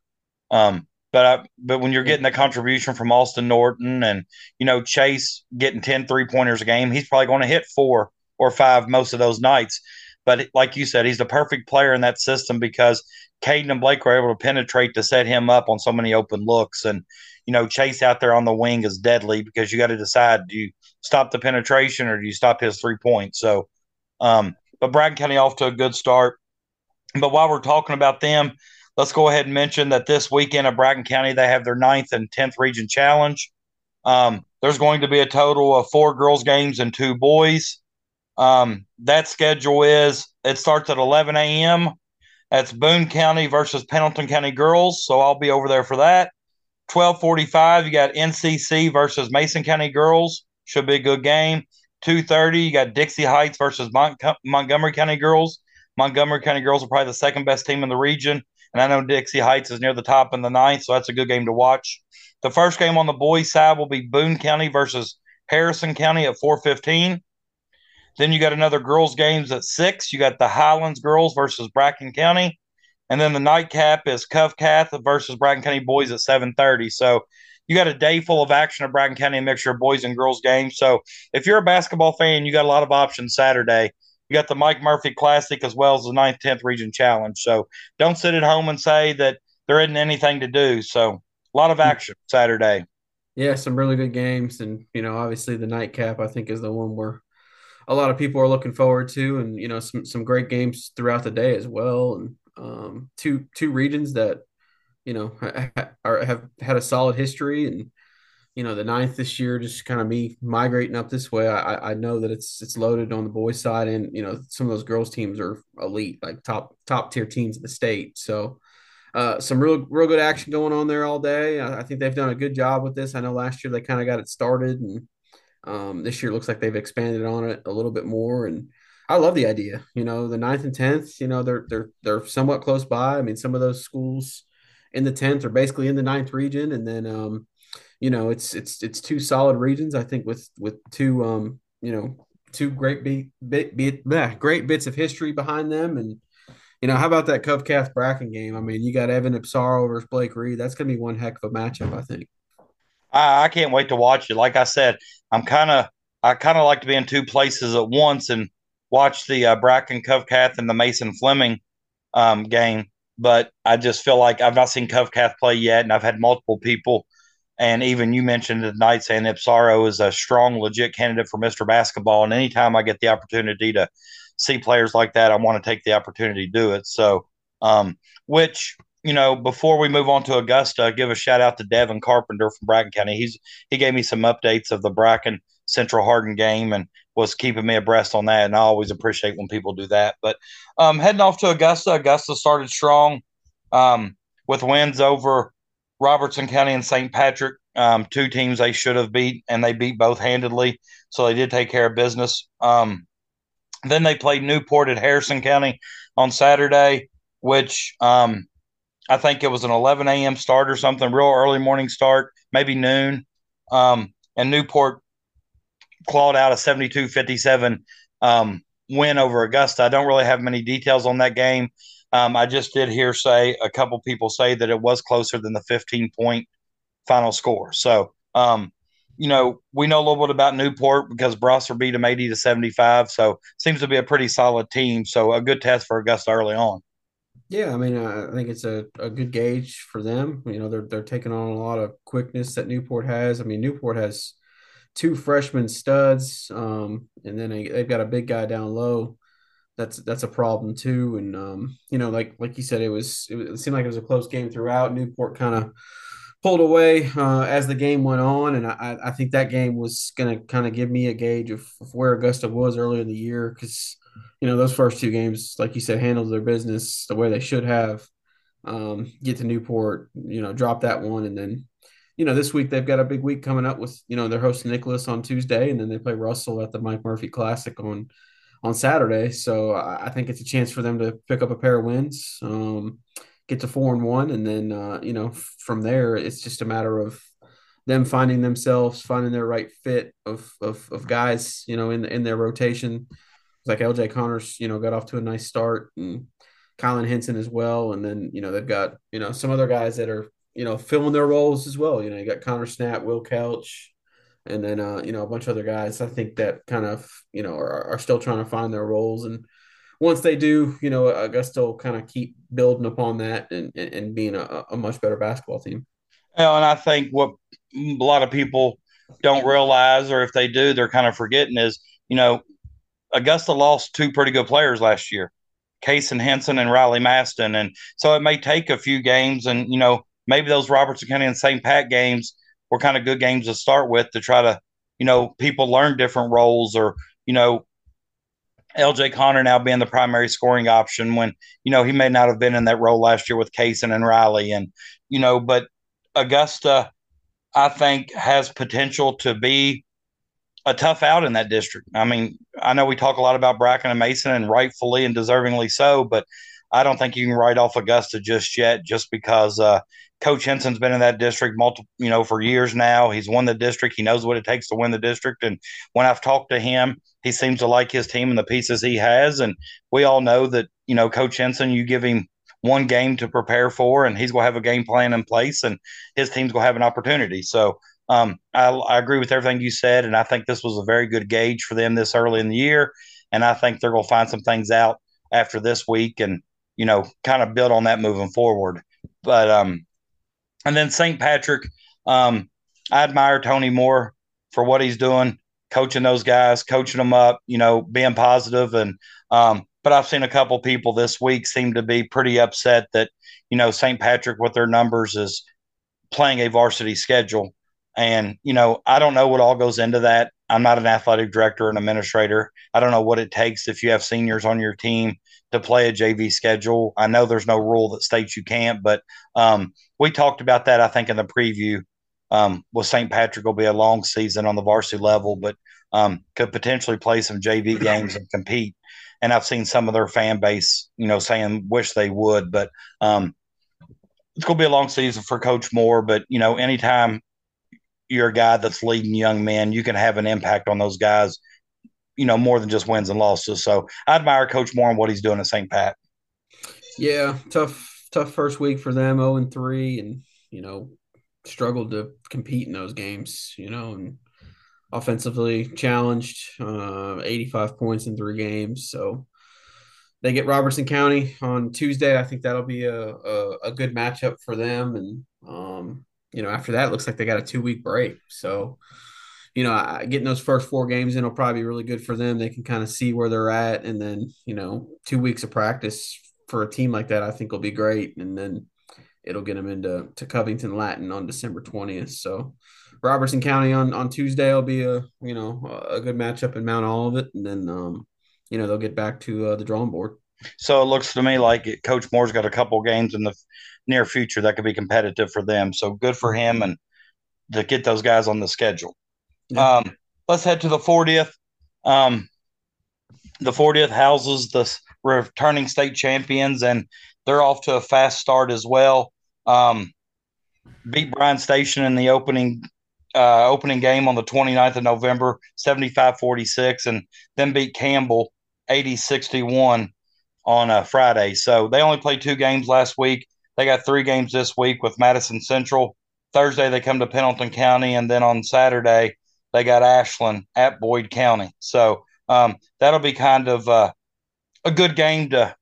Um, but I, but when you're getting the contribution from Austin Norton and you know Chase getting 10 three pointers a game, he's probably going to hit four or five most of those nights. But like you said, he's the perfect player in that system because Caden and Blake were able to penetrate to set him up on so many open looks. And you know Chase out there on the wing is deadly because you got to decide do you stop the penetration or do you stop his three points. So, um, but Bracken County off to a good start. But while we're talking about them, let's go ahead and mention that this weekend at Bracken County, they have their ninth and 10th region challenge. Um, there's going to be a total of four girls' games and two boys. Um, that schedule is it starts at 11 a.m. That's Boone County versus Pendleton County girls. So I'll be over there for that. 12:45, you got NCC versus Mason County girls. Should be a good game. 2:30, you got Dixie Heights versus Mont- Montgomery County girls. Montgomery County girls are probably the second best team in the region. And I know Dixie Heights is near the top in the ninth, so that's a good game to watch. The first game on the boys' side will be Boone County versus Harrison County at 415. Then you got another girls' games at six. You got the Highlands girls versus Bracken County. And then the nightcap is Covcath versus Bracken County boys at 730. So you got a day full of action at Bracken County, a mixture of boys and girls games. So if you're a basketball fan, you got a lot of options Saturday you got the Mike Murphy Classic as well as the 9th, 10th Region Challenge. So don't sit at home and say that there isn't anything to do. So a lot of mm. action Saturday. Yeah, some really good games. And, you know, obviously the nightcap, I think, is the one where a lot of people are looking forward to. And, you know, some, some great games throughout the day as well. And um, two, two regions that, you know, are, have had a solid history and, you know the ninth this year just kind of me migrating up this way. I, I know that it's it's loaded on the boys side and you know some of those girls teams are elite like top top tier teams in the state. So uh, some real real good action going on there all day. I, I, think they've done a good job with this. I know last year they kind of got it started and um, this year looks like they've expanded on it a little bit more. And I love the idea you know the ninth and tenth you know they're they're they're somewhat close by. I mean some of those schools in the tenth are basically in the ninth region. And then um, you know, it's it's it's two solid regions. I think with with two um, you know, two great beat bit, bleh, great bits of history behind them. And you know, how about that Covcath Bracken game? I mean, you got Evan Ipsaro versus Blake Reed. That's gonna be one heck of a matchup, I think. I, I can't wait to watch it. Like I said, I'm kind of I kind of like to be in two places at once and watch the uh, Bracken Covcath and the Mason Fleming um, game. But I just feel like I've not seen Covcath play yet, and I've had multiple people and even you mentioned tonight saying Ipsaro is a strong, legit candidate for Mr. Basketball. And anytime I get the opportunity to see players like that, I want to take the opportunity to do it. So, um, which you know, before we move on to Augusta, give a shout out to Devin Carpenter from Bracken County. He's he gave me some updates of the Bracken Central Hardin game and was keeping me abreast on that. And I always appreciate when people do that. But um, heading off to Augusta, Augusta started strong um, with wins over Robertson County and St. Patrick, um, two teams they should have beat, and they beat both handedly. So they did take care of business. Um, then they played Newport at Harrison County on Saturday, which um, I think it was an 11 a.m. start or something, real early morning start, maybe noon. Um, and Newport clawed out a 72 57 um, win over Augusta. I don't really have many details on that game. Um, I just did hear say a couple people say that it was closer than the 15 point final score. So, um, you know, we know a little bit about Newport because Brossart beat them 80 to 75. So, seems to be a pretty solid team. So, a good test for Augusta early on. Yeah, I mean, I think it's a, a good gauge for them. You know, they're they're taking on a lot of quickness that Newport has. I mean, Newport has two freshman studs, um, and then they, they've got a big guy down low. That's that's a problem too. And um, you know, like like you said, it was it, seemed like it was a close game throughout. Newport kind of pulled away uh, as the game went on, and I, I think that game was going to kind of give me a gauge of, of where Augusta was earlier in the year because you know, those first two games, like you said, handled their business the way they should have. Um, get to Newport, you know, drop that one, and then, you know, this week they've got a big week coming up with, you know, they're hosting Nicholas on Tuesday, and then they play Russell at the Mike Murphy Classic on on Saturday. So I think it's a chance for them to pick up a pair of wins, um, get to four and one, and then uh, you know from there it's just a matter of them finding themselves, finding their right fit of of, of guys, you know, in in their rotation like LJ Connors, you know, got off to a nice start and Colin Henson as well. And then, you know, they've got, you know, some other guys that are, you know, filling their roles as well. You know, you got Connor Snap, Will Couch, and then, uh, you know, a bunch of other guys. I think that kind of, you know, are, are still trying to find their roles. And once they do, you know, Augusta will kind of keep building upon that and, and, and being a, a much better basketball team. Well, and I think what a lot of people don't realize, or if they do, they're kind of forgetting is, you know, Augusta lost two pretty good players last year, Kaysen Henson and Riley Maston. And so it may take a few games and, you know, maybe those Robertson County and St. Pat games were kind of good games to start with to try to, you know, people learn different roles or, you know, LJ Connor now being the primary scoring option when, you know, he may not have been in that role last year with Kaysen and Riley. And, you know, but Augusta, I think, has potential to be a tough out in that district. I mean, I know we talk a lot about Bracken and Mason, and rightfully and deservingly so, but I don't think you can write off Augusta just yet, just because uh, Coach Henson's been in that district multiple, you know, for years now. He's won the district. He knows what it takes to win the district. And when I've talked to him, he seems to like his team and the pieces he has. And we all know that, you know, Coach Henson, you give him one game to prepare for, and he's going to have a game plan in place, and his team's going to have an opportunity. So um, I, I, agree with everything you said, and I think this was a very good gauge for them this early in the year. And I think they're going to find some things out after this week, and you know, kind of build on that moving forward. But um, and then St. Patrick, um, I admire Tony Moore for what he's doing, coaching those guys, coaching them up, you know, being positive and um, but I've seen a couple people this week seem to be pretty upset that you know St. Patrick with their numbers is playing a varsity schedule and, you know, I don't know what all goes into that. I'm not an athletic director and administrator. I don't know what it takes if you have seniors on your team to play a JV schedule. I know there's no rule that states you can't, but um, we talked about that, I think, in the preview. Um, with St. Patrick will be a long season on the varsity level, but um, could potentially play some JV games and compete. And I've seen some of their fan base, you know, saying wish they would, but um, it's going to be a long season for Coach Moore. But you know, anytime you're a guy that's leading young men, you can have an impact on those guys, you know, more than just wins and losses. So I admire Coach Moore and what he's doing at St. Pat. Yeah, tough, tough first week for them, 0 and 3, and, you know, struggled to compete in those games, you know, and offensively challenged, uh, 85 points in three games. So they get Robertson County on Tuesday. I think that'll be a, a, a good matchup for them. And, um, you know, after that, looks like they got a two week break. So, you know, getting those first four games in will probably be really good for them. They can kind of see where they're at. And then, you know, two weeks of practice for a team like that, I think will be great. And then it'll get them into to Covington Latin on December 20th. So, Robertson County on, on Tuesday will be a, you know, a good matchup in Mount Olivet. And then, um, you know, they'll get back to uh, the drawing board. So it looks to me like Coach Moore's got a couple games in the near future that could be competitive for them. So good for him and to get those guys on the schedule. Um, let's head to the 40th. Um, the 40th houses the returning state champions, and they're off to a fast start as well. Um, beat Bryan Station in the opening uh, opening game on the 29th of November, 75-46, and then beat Campbell 80-61 on a Friday. So they only played two games last week. They got three games this week with Madison Central Thursday they come to Pendleton County, and then on Saturday they got Ashland at Boyd County. So um, that'll be kind of uh, a good game to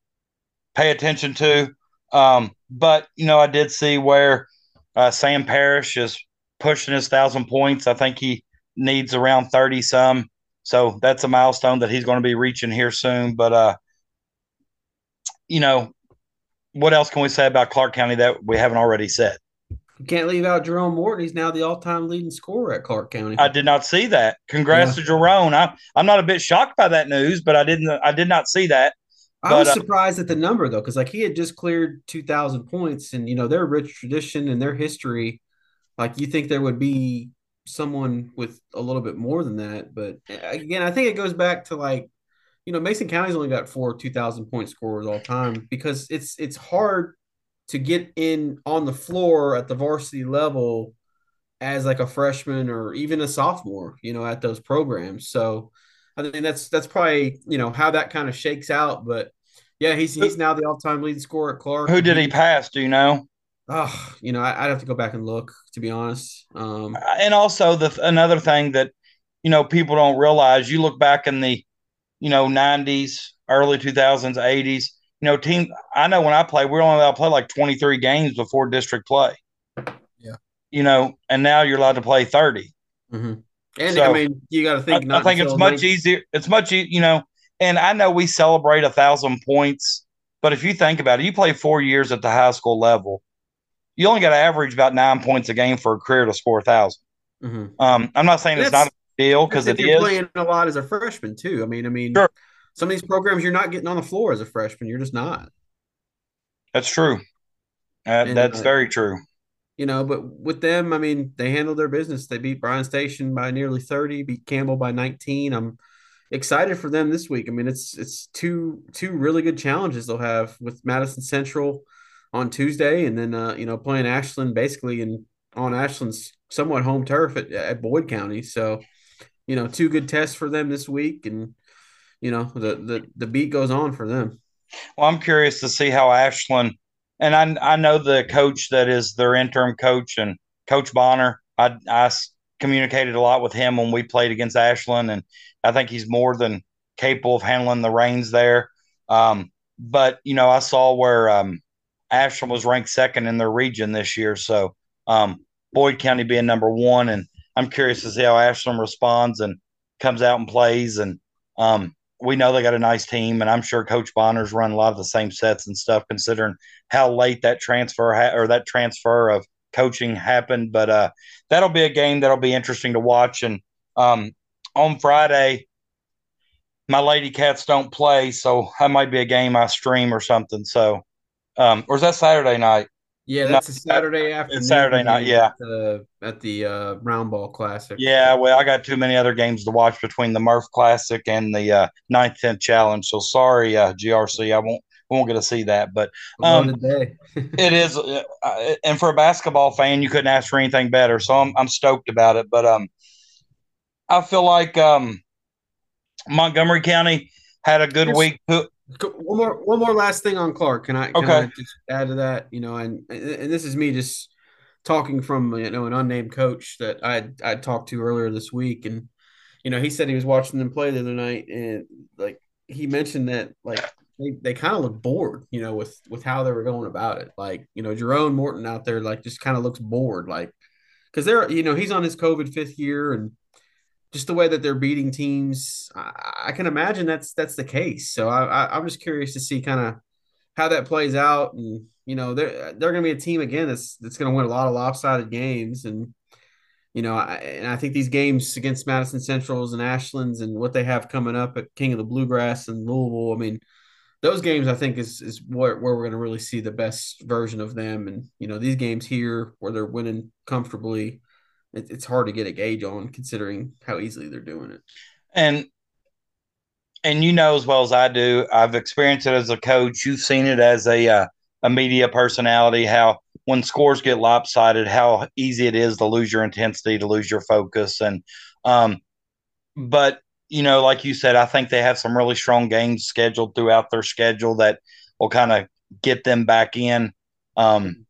pay attention to. Um, but you know, I did see where uh, Sam Parrish is pushing his thousand points. I think he needs around thirty some. So that's a milestone that he's going to be reaching here soon. But uh, you know, what else can we say about Clark County that we haven't already said? You can't leave out Jerone Morton. He's now the all-time leading scorer at Clark County. I did not see that. Congrats yeah. to Jerone. I, I'm not a bit shocked by that news, but I didn't. I did not see that. I was uh, surprised at the number though, because like he had just cleared two thousand points, and you know their rich tradition and their history. Like you think there would be someone with a little bit more than that, but again, I think it goes back to like, you know, Mason County's only got four two thousand point scorers all time because it's it's hard to get in on the floor at the varsity level as like a freshman or even a sophomore, you know, at those programs. So I think that's that's probably you know how that kind of shakes out. But yeah, he's he's now the all time leading scorer at Clark. Who did he pass? Do you know? Oh, you know, I, would have to go back and look to be honest. Um, and also the another thing that you know people don't realize, you look back in the you know '90s, early 2000s, '80s. You know, team. I know when I play, we are only allowed to play like 23 games before district play. Yeah. You know, and now you're allowed to play 30. Mm-hmm. And so, I mean, you got to think. I, I think it's much easier. It's much, you know, and I know we celebrate a thousand points, but if you think about it, you play four years at the high school level, you only got to average about nine points a game for a career to score a 1000 mm-hmm. um, I'm not saying it's not a deal because it you're is. playing a lot as a freshman too. I mean, I mean, sure. Some of these programs you're not getting on the floor as a freshman. You're just not. That's true. Uh, and, that's uh, very true you know, but with them, I mean, they handled their business. They beat Bryan Station by nearly 30, beat Campbell by 19. I'm excited for them this week. I mean, it's it's two two really good challenges they'll have with Madison Central on Tuesday and then uh, you know, playing Ashland basically in on Ashland's somewhat home turf at, at Boyd County. So, you know, two good tests for them this week and you know, the the the beat goes on for them. Well, I'm curious to see how Ashland and I I know the coach that is their interim coach and Coach Bonner. I I communicated a lot with him when we played against Ashland, and I think he's more than capable of handling the reins there. Um, but you know, I saw where um, Ashland was ranked second in their region this year, so um, Boyd County being number one, and I'm curious to see how Ashland responds and comes out and plays. And um, we know they got a nice team, and I'm sure Coach Bonner's run a lot of the same sets and stuff, considering how late that transfer ha- or that transfer of coaching happened. But uh, that'll be a game that'll be interesting to watch. And um, on Friday, my Lady Cats don't play, so that might be a game I stream or something. So, um, or is that Saturday night? Yeah, that's no, a Saturday afternoon. Saturday night, yeah. At the, at the uh, Round Ball Classic. Yeah, well, I got too many other games to watch between the Murph Classic and the uh, 9th 10th Challenge. So sorry, uh, GRC, I won't won't get to see that. But um, it is, uh, and for a basketball fan, you couldn't ask for anything better. So I'm I'm stoked about it. But um, I feel like um, Montgomery County had a good week. One more, one more last thing on Clark. Can I? Can okay. I just add to that? You know, and and this is me just talking from you know an unnamed coach that I I talked to earlier this week, and you know he said he was watching them play the other night, and like he mentioned that like they, they kind of look bored, you know, with with how they were going about it. Like you know, Jerone Morton out there like just kind of looks bored, like because they're you know he's on his COVID fifth year and just the way that they're beating teams, I, I can imagine that's that's the case. So I, I'm just curious to see kind of how that plays out, and you know they're they're going to be a team again that's that's going to win a lot of lopsided games, and you know I, and I think these games against Madison Centrals and Ashlands and what they have coming up at King of the Bluegrass and Louisville, I mean those games I think is is where, where we're going to really see the best version of them, and you know these games here where they're winning comfortably it, it's hard to get a gauge on considering how easily they're doing it. And and you know as well as I do, I've experienced it as a coach. You've seen it as a uh, a media personality. How when scores get lopsided, how easy it is to lose your intensity, to lose your focus, and um, but you know, like you said, I think they have some really strong games scheduled throughout their schedule that will kind of get them back in. Um,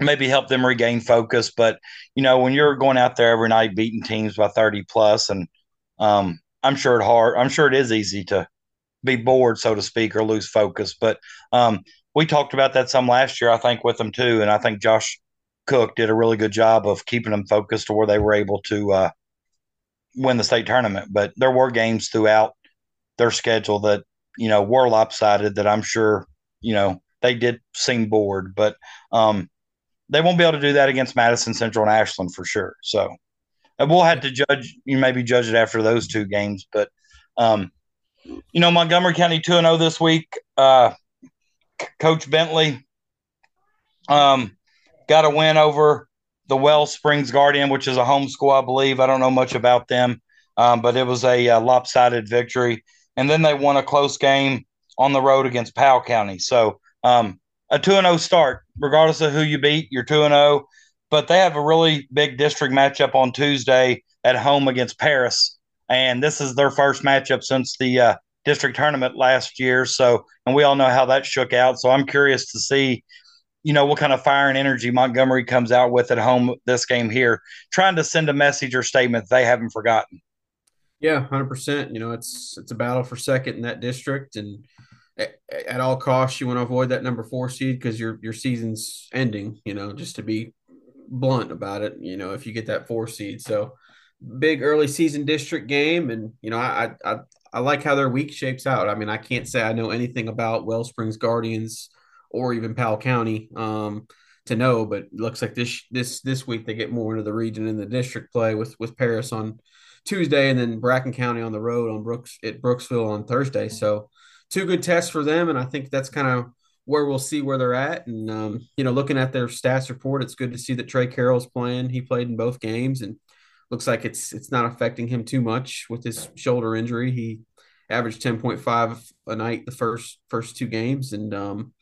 maybe help them regain focus. But you know, when you're going out there every night beating teams by 30 plus, and um, I'm sure it hard. I'm sure it is easy to be bored, so to speak, or lose focus. But um, we talked about that some last year, I think, with them too, and I think Josh Cook did a really good job of keeping them focused to where they were able to uh, win the state tournament. But there were games throughout their schedule that you know were lopsided that I'm sure you know they did seem bored, but um, they won't be able to do that against Madison Central and Ashland for sure. So we'll have to judge you maybe judge it after those two games, but um, you know Montgomery County two and zero oh this week. Uh, Coach Bentley um, got a win over the Wells Springs Guardian, which is a home school, I believe. I don't know much about them, um, but it was a, a, lopsided victory. And then they won a close game on the road against Powell County. So um, a 2 0 start, regardless of who you beat, you're 2 0. But they have a really big district matchup on Tuesday at home against Paris. And this is their first matchup since the uh, district tournament last year. So, and we all know how that shook out. So I'm curious to see you know what kind of fire and energy Montgomery comes out with at home this game here, trying to send a message or statement they haven't forgotten. Yeah, hundred percent. You know, it's it's a battle for second in that district, and at, all costs, you want to avoid that number four seed because your your season's ending. You know, just to be blunt about it. You know, if you get that four seed, so big early season district game, and you know, I I I like how their week shapes out. I mean, I can't say I know anything about Wellsprings Guardians or even Powell County um, to know. But looks like this this this week they get more into the region and the district play with with Paris on Tuesday, and then Bracken County on the road on Brooks at Brooksville on Thursday. So two good tests for them, and I think that's kind of where we'll see where they're at. And um, you know, looking at their stats report, it's good to see that Trey Carroll's playing. He played in both games, and looks like it's it's not affecting him too much with his shoulder injury. He averaged ten point five a night the first first two games, and um,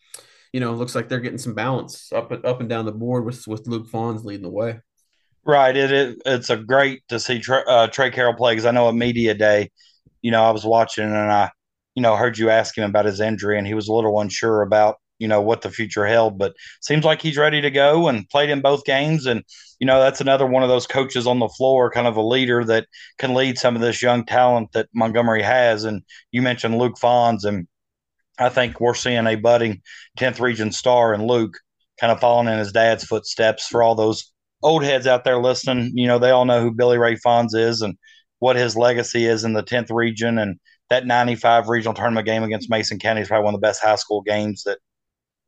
you know, looks like they're getting some balance up up and down the board with with Luke Fawns leading the way. Right. It, it it's a great to see Trey, uh, Trey Carroll play because I know at media day, you know, I was watching and I, you know, heard you ask him about his injury and he was a little unsure about you know what the future held, but seems like he's ready to go and played in both games. And you know that's another one of those coaches on the floor, kind of a leader that can lead some of this young talent that Montgomery has. And you mentioned Luke Fawns and I think we're seeing a budding 10th region star in Luke kind of following in his dad's footsteps for all those old heads out there listening. You know, they all know who Billy Ray Fawns is and what his legacy is in the 10th region. And that 95 regional tournament game against Mason County is probably one of the best high school games that,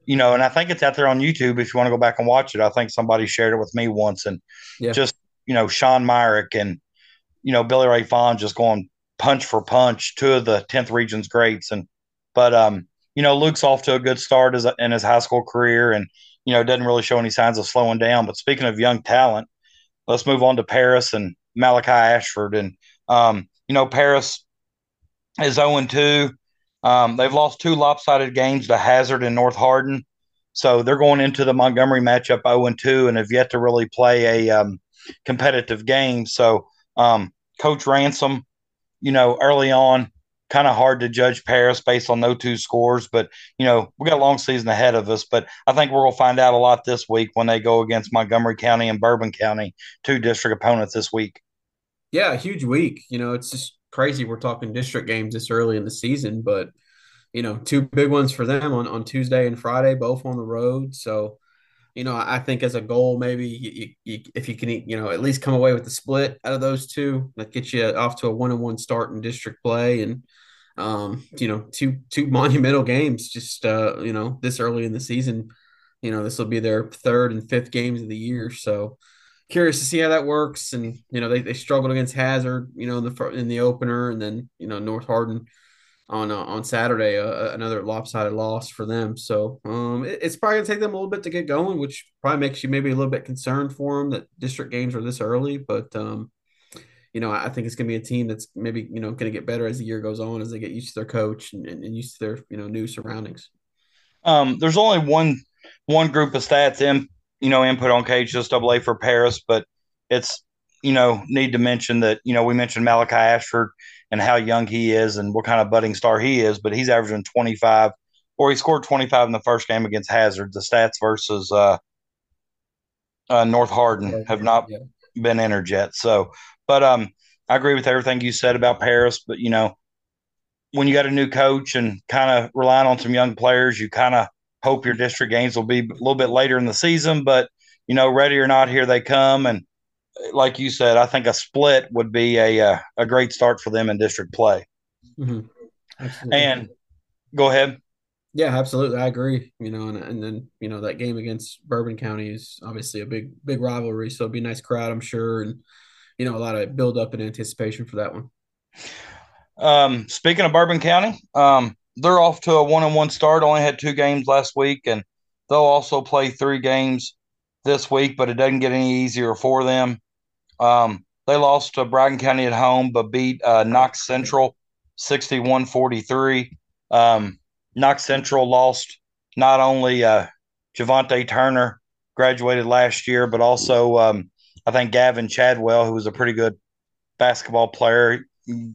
you know, and I think it's out there on YouTube if you want to go back and watch it. I think somebody shared it with me once and yeah. just, you know, Sean Myrick and, you know, Billy Ray Fawns just going punch for punch, two of the 10th region's greats. And, but um, you know, Luke's off to a good start as a, in his high school career, and you know, doesn't really show any signs of slowing down. But speaking of young talent, let's move on to Paris and Malachi Ashford. And um, you know, Paris is 0 2. Um, they've lost two lopsided games to Hazard and North Hardin. So they're going into the Montgomery matchup 0 2 and have yet to really play a um, competitive game. So, um, Coach Ransom, you know, early on, kind of hard to judge Paris based on those two scores. But you know, we got a long season ahead of us. But I think we're gonna find out a lot this week when they go against Montgomery County and Bourbon County, two district opponents this week. Yeah, huge week. You know, it's just crazy. We're talking district games this early in the season, but you know, two big ones for them on on Tuesday and Friday, both on the road. So you know, I think as a goal, maybe you, you, if you can, you know, at least come away with the split out of those two, that gets you off to a one on one start in district play, and um, you know, two two monumental games just uh, you know this early in the season. You know, this will be their third and fifth games of the year, so curious to see how that works. And you know, they, they struggled against Hazard, you know, in the in the opener, and then you know North Hardin on uh, on Saturday, uh, another lopsided loss for them. So um, it, it's probably gonna take them a little bit to get going, which probably makes you maybe a little bit concerned for them that district games are this early. But um, you know, I think it's gonna be a team that's maybe you know gonna get better as the year goes on as they get used to their coach and, and, and used to their you know new surroundings. Um, there's only one one group of stats in you know input on KHSAA for Paris, but it's you know need to mention that you know we mentioned Malachi Ashford and how young he is and what kind of budding star he is, but he's averaging 25 or he scored 25 in the first game against Hazard. The stats versus uh, uh, North Hardin have not yeah. been entered yet. So, but um, I agree with everything you said about Paris. But you know, when you got a new coach and kind of relying on some young players, you kind of hope your district games will be a little bit later in the season. But you know, ready or not, here they come. And like you said, I think a split would be a a, uh, a great start for them in district play. Mm-hmm. And go ahead. Yeah, absolutely. I agree. You know, and, and then, you know, that game against Bourbon County is obviously a big, big rivalry. So it'll be a nice crowd, I'm sure. And, you know, a lot of build up and anticipation for that one. Um, speaking of Bourbon County, um, they're off to a one on one start. Only had two games last week, and they'll also play three games this week, but it doesn't get any easier for them. Um, they lost to Bracken County at home, but beat uh, Knox Central 61 43. Um, Knox Central lost not only uh, Javante Turner, graduated last year, but also um, I think Gavin Chadwell, who was a pretty good basketball player.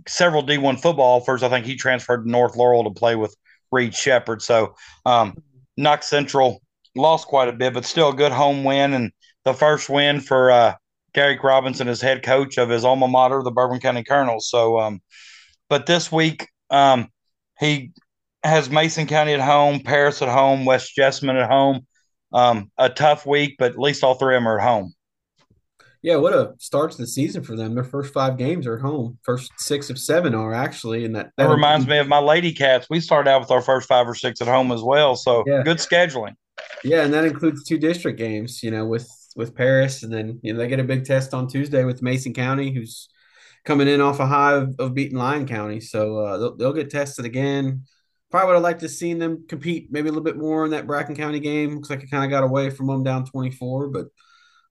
Several D1 football offers. I think he transferred to North Laurel to play with Reed Sheppard. So um, Knox Central lost quite a bit, but still a good home win and the first win for uh, Robinson as head coach of his alma mater, the Bourbon County Colonels. So, um, but this week um, he has Mason County at home, Paris at home, West Jessamine at home. Um, a tough week, but at least all three of them are at home. Yeah, what a start to the season for them. Their first five games are at home. First six of seven are actually, and that, that, that reminds me of my Lady Cats. We started out with our first five or six at home as well. So yeah. good scheduling. Yeah, and that includes two district games. You know, with with Paris, and then you know they get a big test on Tuesday with Mason County, who's coming in off a high of, of beating Lyon County. So uh, they'll, they'll get tested again probably would have liked to seen them compete maybe a little bit more in that Bracken County game. Looks like it kind of got away from them down 24, but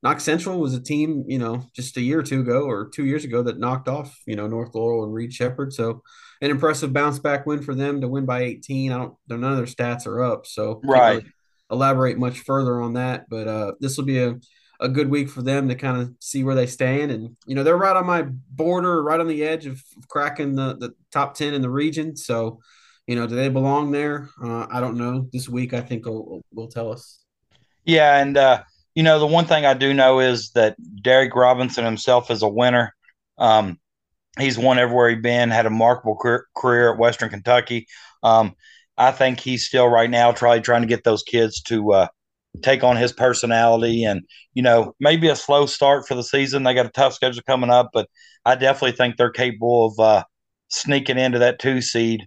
Knox Central was a team, you know, just a year or two ago or two years ago that knocked off, you know, North Laurel and Reed Sheppard. So an impressive bounce back win for them to win by 18. I don't, none of their stats are up. So right. Really elaborate much further on that, but uh, this will be a, a good week for them to kind of see where they stand. And, you know, they're right on my border, right on the edge of, cracking the, the top 10 in the region. So, you know, do they belong there? Uh, I don't know. This week, I think will will tell us. Yeah, and uh, you know, the one thing I do know is that Derek Robinson himself is a winner. Um, he's won everywhere he's been. Had a remarkable career, at Western Kentucky. Um, I think he's still right now trying trying to get those kids to uh, take on his personality and you know maybe a slow start for the season. They got a tough schedule coming up, but I definitely think they're capable of uh, sneaking into that two seed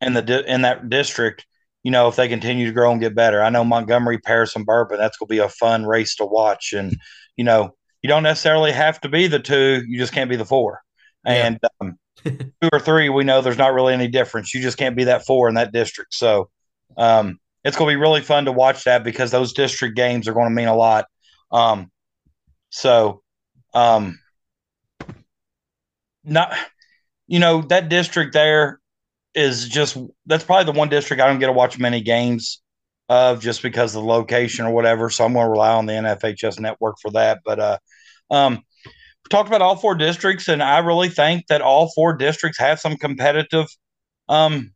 in the in that district, you know, if they continue to grow and get better. I know Montgomery, Paris, and Bourbon. That's going to be a fun race to watch, and you know, you don't necessarily have to be the two. You just can't be the four. Yeah. And um, two or three, we know there's not really any difference. You just can't be that four in that district. So um, it's going to be really fun to watch that because those district games are going to mean a lot. Um, so, um, not you know that district there is just that's probably the one district I don't get to watch many games of just because of the location or whatever. So I'm going to rely on the NFHS network for that. But uh, um, talked about all four districts, and I really think that all four districts have some competitive, um,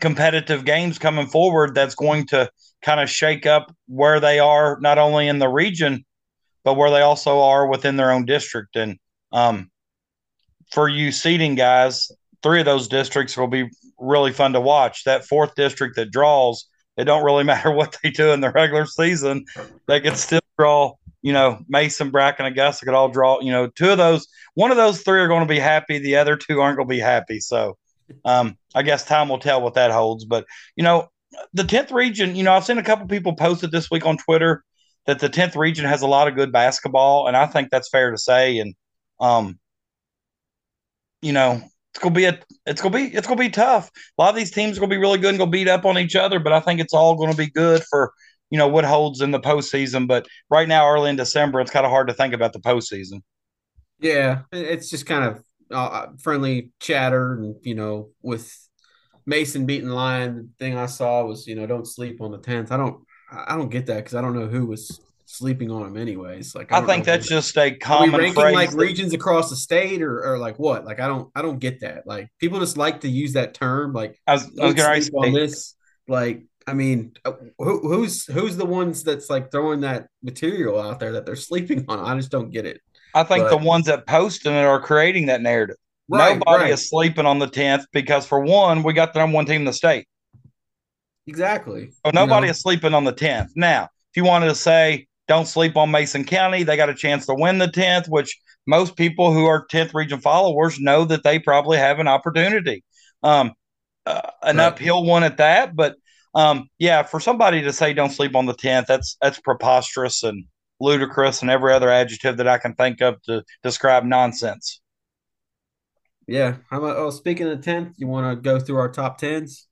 competitive games coming forward. That's going to kind of shake up where they are, not only in the region, but where they also are within their own district. And um, for you seating guys, three of those districts will be really fun to watch. That fourth district that draws, it don't really matter what they do in the regular season. They can still draw, you know, Mason, Bracken, Augusta could all draw, you know, two of those, one of those three are going to be happy. The other two aren't going to be happy. So um, I guess time will tell what that holds. But, you know, the 10th region, you know, I've seen a couple people posted this week on Twitter that the 10th region has a lot of good basketball. And I think that's fair to say. And, um, you know, it's gonna be a it's gonna be it's gonna be tough. A lot of these teams are gonna be really good and gonna beat up on each other, but I think it's all gonna be good for you know what holds in the postseason. But right now, early in December, it's kind of hard to think about the postseason. Yeah, it's just kind of uh, friendly chatter, and you know, with Mason beating Lyon, the thing I saw was you know don't sleep on the tenth. I don't I don't get that because I don't know who was sleeping on them anyways. Like I, I think that's just a common ranking like that... regions across the state or, or like what? Like I don't I don't get that. Like people just like to use that term. Like I was, I was going to on this. Like I mean, uh, who, who's who's the ones that's like throwing that material out there that they're sleeping on? I just don't get it. I think but, the ones that posting it are creating that narrative. Right, Nobody right. is sleeping on the tenth because, for one, we got the number one team in the state. Exactly. So nobody you know? is sleeping on the tenth. Now, if you wanted to say don't sleep on Mason County, they got a chance to win the tenth, which most people who are tenth region followers know that they probably have an opportunity. Um, uh, an right. uphill one at that, but um, yeah, for somebody to say don't sleep on the tenth, that's that's preposterous and ludicrous and every other adjective that I can think of to describe nonsense. Yeah. How about oh speaking of tenth, you want to go through our top tens?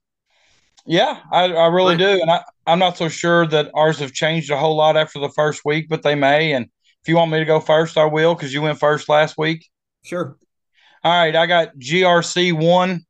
Yeah, I, I really do. And I, I'm not so sure that ours have changed a whole lot after the first week, but they may. And if you want me to go first, I will because you went first last week. Sure. All right. I got GRC one,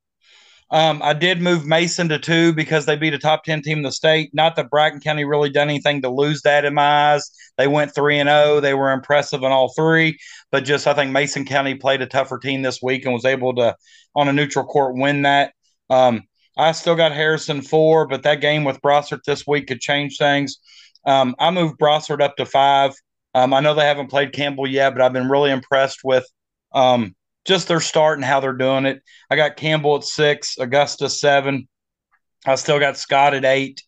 um, I did move Mason to two because they beat a top 10 team in the state. Not that Bracken County really done anything to lose that in my eyes. They went 3 and 0. They were impressive in all three, but just I think Mason County played a tougher team this week and was able to, on a neutral court, win that. Um, I still got Harrison four, but that game with Brossart this week could change things. Um, I moved Brossart up to five. Um, I know they haven't played Campbell yet, but I've been really impressed with um, just their start and how they're doing it. I got Campbell at six, Augusta seven. I still got Scott at eight.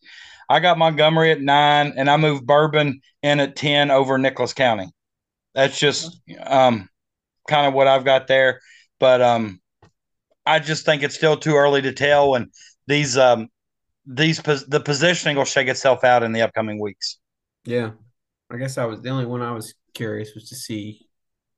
I got Montgomery at nine, and I moved Bourbon in at ten over Nicholas County. That's just um, kind of what I've got there. But um, I just think it's still too early to tell, and these um, these the positioning will shake itself out in the upcoming weeks. Yeah, I guess I was the only one I was curious was to see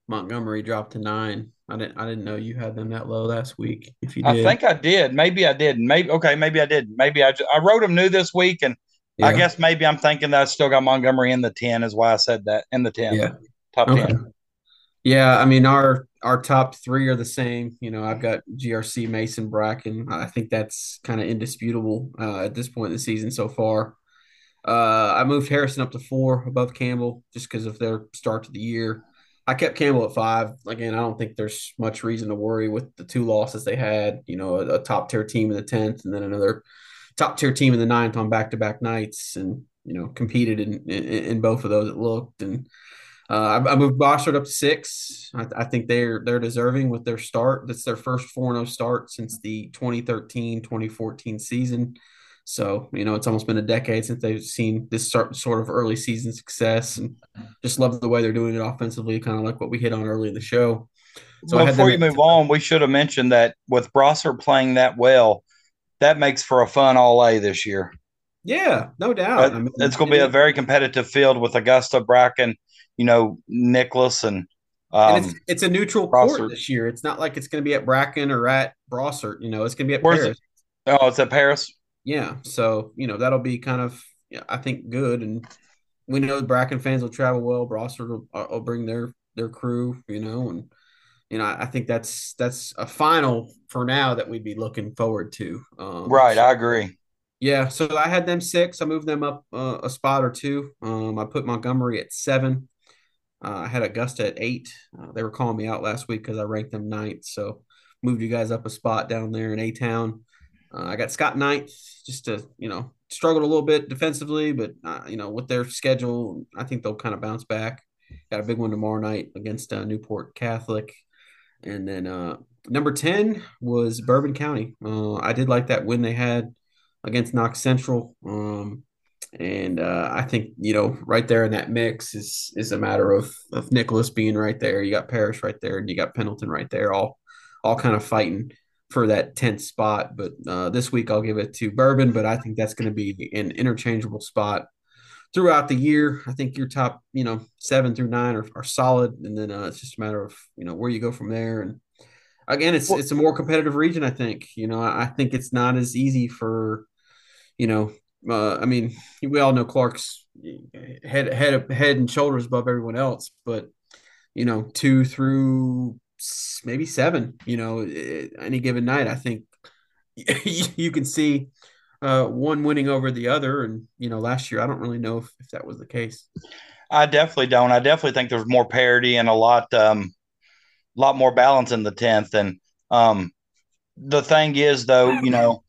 Montgomery drop to nine. I didn't. I didn't know you had them that low last week. If you did, I think I did. Maybe I did. Maybe okay. Maybe I did. Maybe I. Just, I wrote them new this week, and yeah. I guess maybe I'm thinking that I still got Montgomery in the ten. Is why I said that in the ten. Yeah, top okay. ten. Yeah, I mean our our top three are the same. You know, I've got GRC, Mason, Bracken. I think that's kind of indisputable uh, at this point in the season so far. Uh, I moved Harrison up to four above Campbell just because of their start to the year. I kept Campbell at five. Again, I don't think there's much reason to worry with the two losses they had. You know, a, a top tier team in the tenth, and then another top tier team in the ninth on back to back nights, and you know, competed in, in, in both of those. It looked, and uh, I, I, moved Brossart up to six. I, I, think they're they're deserving with their start. That's their first 4-0 start since the 2013-2014 season. So, you know, it's almost been a decade since they've seen this sort of early season success and just love the way they're doing it offensively, kind of like what we hit on early in the show. So before you move on, we should have mentioned that with Brossart playing that well, that makes for a fun all A this year. Yeah, no doubt. I mean, it's going to be a very competitive field with Augusta, Bracken, you know, Nicholas, and, um, and it's, it's, a neutral Brossart. court this year. It's not like it's going to be at Bracken or at Brossart. You know, it's going to be at Where's Paris. It? Oh, it's at Paris yeah, so you know that'll be kind of I think good, and we know Bracken fans will travel well. Brossart will, uh, will bring their their crew, you know, and you know I think that's that's a final for now that we'd be looking forward to. Um, right, so, I agree. Yeah, so I had them six. I moved them up uh, a spot or two. Um, I put Montgomery at seven. Uh, I had Augusta at eight. Uh, they were calling me out last week because I ranked them ninth. So moved you guys up a spot down there in A Town. Uh, I got Scott ninth, just to you know struggled a little bit defensively, but uh, you know with their schedule, I think they'll kind of bounce back. Got a big one tomorrow night against uh, Newport Catholic, and then uh, number ten was Bourbon County. I did like that win they had against Knox Central, um, and uh, I think you know right there in that mix is is a matter of of Nicholas being right there. You got Paris right there, and you got Pendleton right there, all all kind of fighting for that 10th spot. But uh, this week I'll give it to Bourbon, but I think that's going to be an interchangeable spot throughout the year. I think your top, you know, seven through nine are, are solid. And then uh, it's just a matter of, you know, where you go from there. And again, it's, it's a more competitive region, I think. You know, I think it's not as easy for, you know, uh, I mean, we all know Clark's head head head and shoulders above everyone else, but you know, two through maybe seven. You know, any given night, I think you can see uh, one winning over the other. And you know, last year I don't really know if, if that was the case. I definitely don't. I definitely think there's more parity and a lot, um, lot more balance in the tenth. And um, the thing is, though, you know,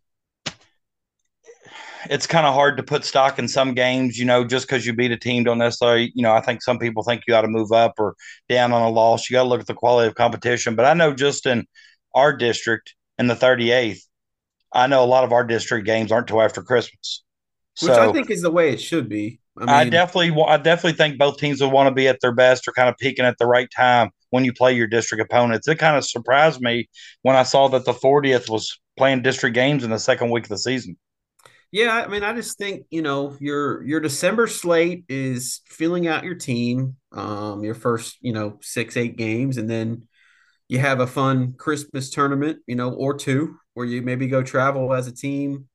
it's kind of hard to put stock in some games, you know, just because you beat a team don't necessarily, you know, I think some people think you got to move up or down on a loss. You got to look at the quality of competition. But I know just in our district in the 38th, I know a lot of our district games aren't till after Christmas. Which so, I think is the way it should be. I, mean, I definitely, I definitely think both teams will want to be at their best or kind of peaking at the right time when you play your district opponents. It kind of surprised me when I saw that the 40th was playing district games in the second week of the season. Yeah, I mean, I just think you know your your December slate is filling out your team, um, your first you know six eight games, and then you have a fun Christmas tournament, you know, or two where you maybe go travel as a team,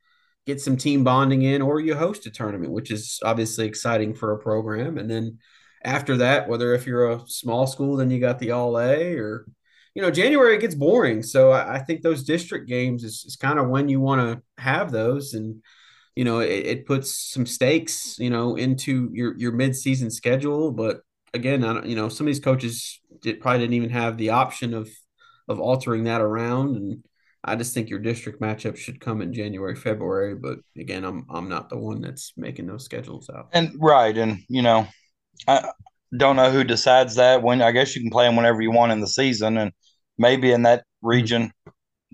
get some team bonding in, or you host a tournament, which is obviously exciting for a program, and then after that, whether if you're a small school, then you got the All A, or you know, January gets boring. So I, I think those district games is, is kind of when you want to have those and you know, it, it puts some stakes, you know, into your your mid-season schedule. But again, I don't, you know, some of these coaches did, probably didn't even have the option of of altering that around. And I just think your district matchup should come in January, February. But again, I'm I'm not the one that's making those schedules out. And right, and you know, I don't know who decides that. When I guess you can play them whenever you want in the season, and maybe in that region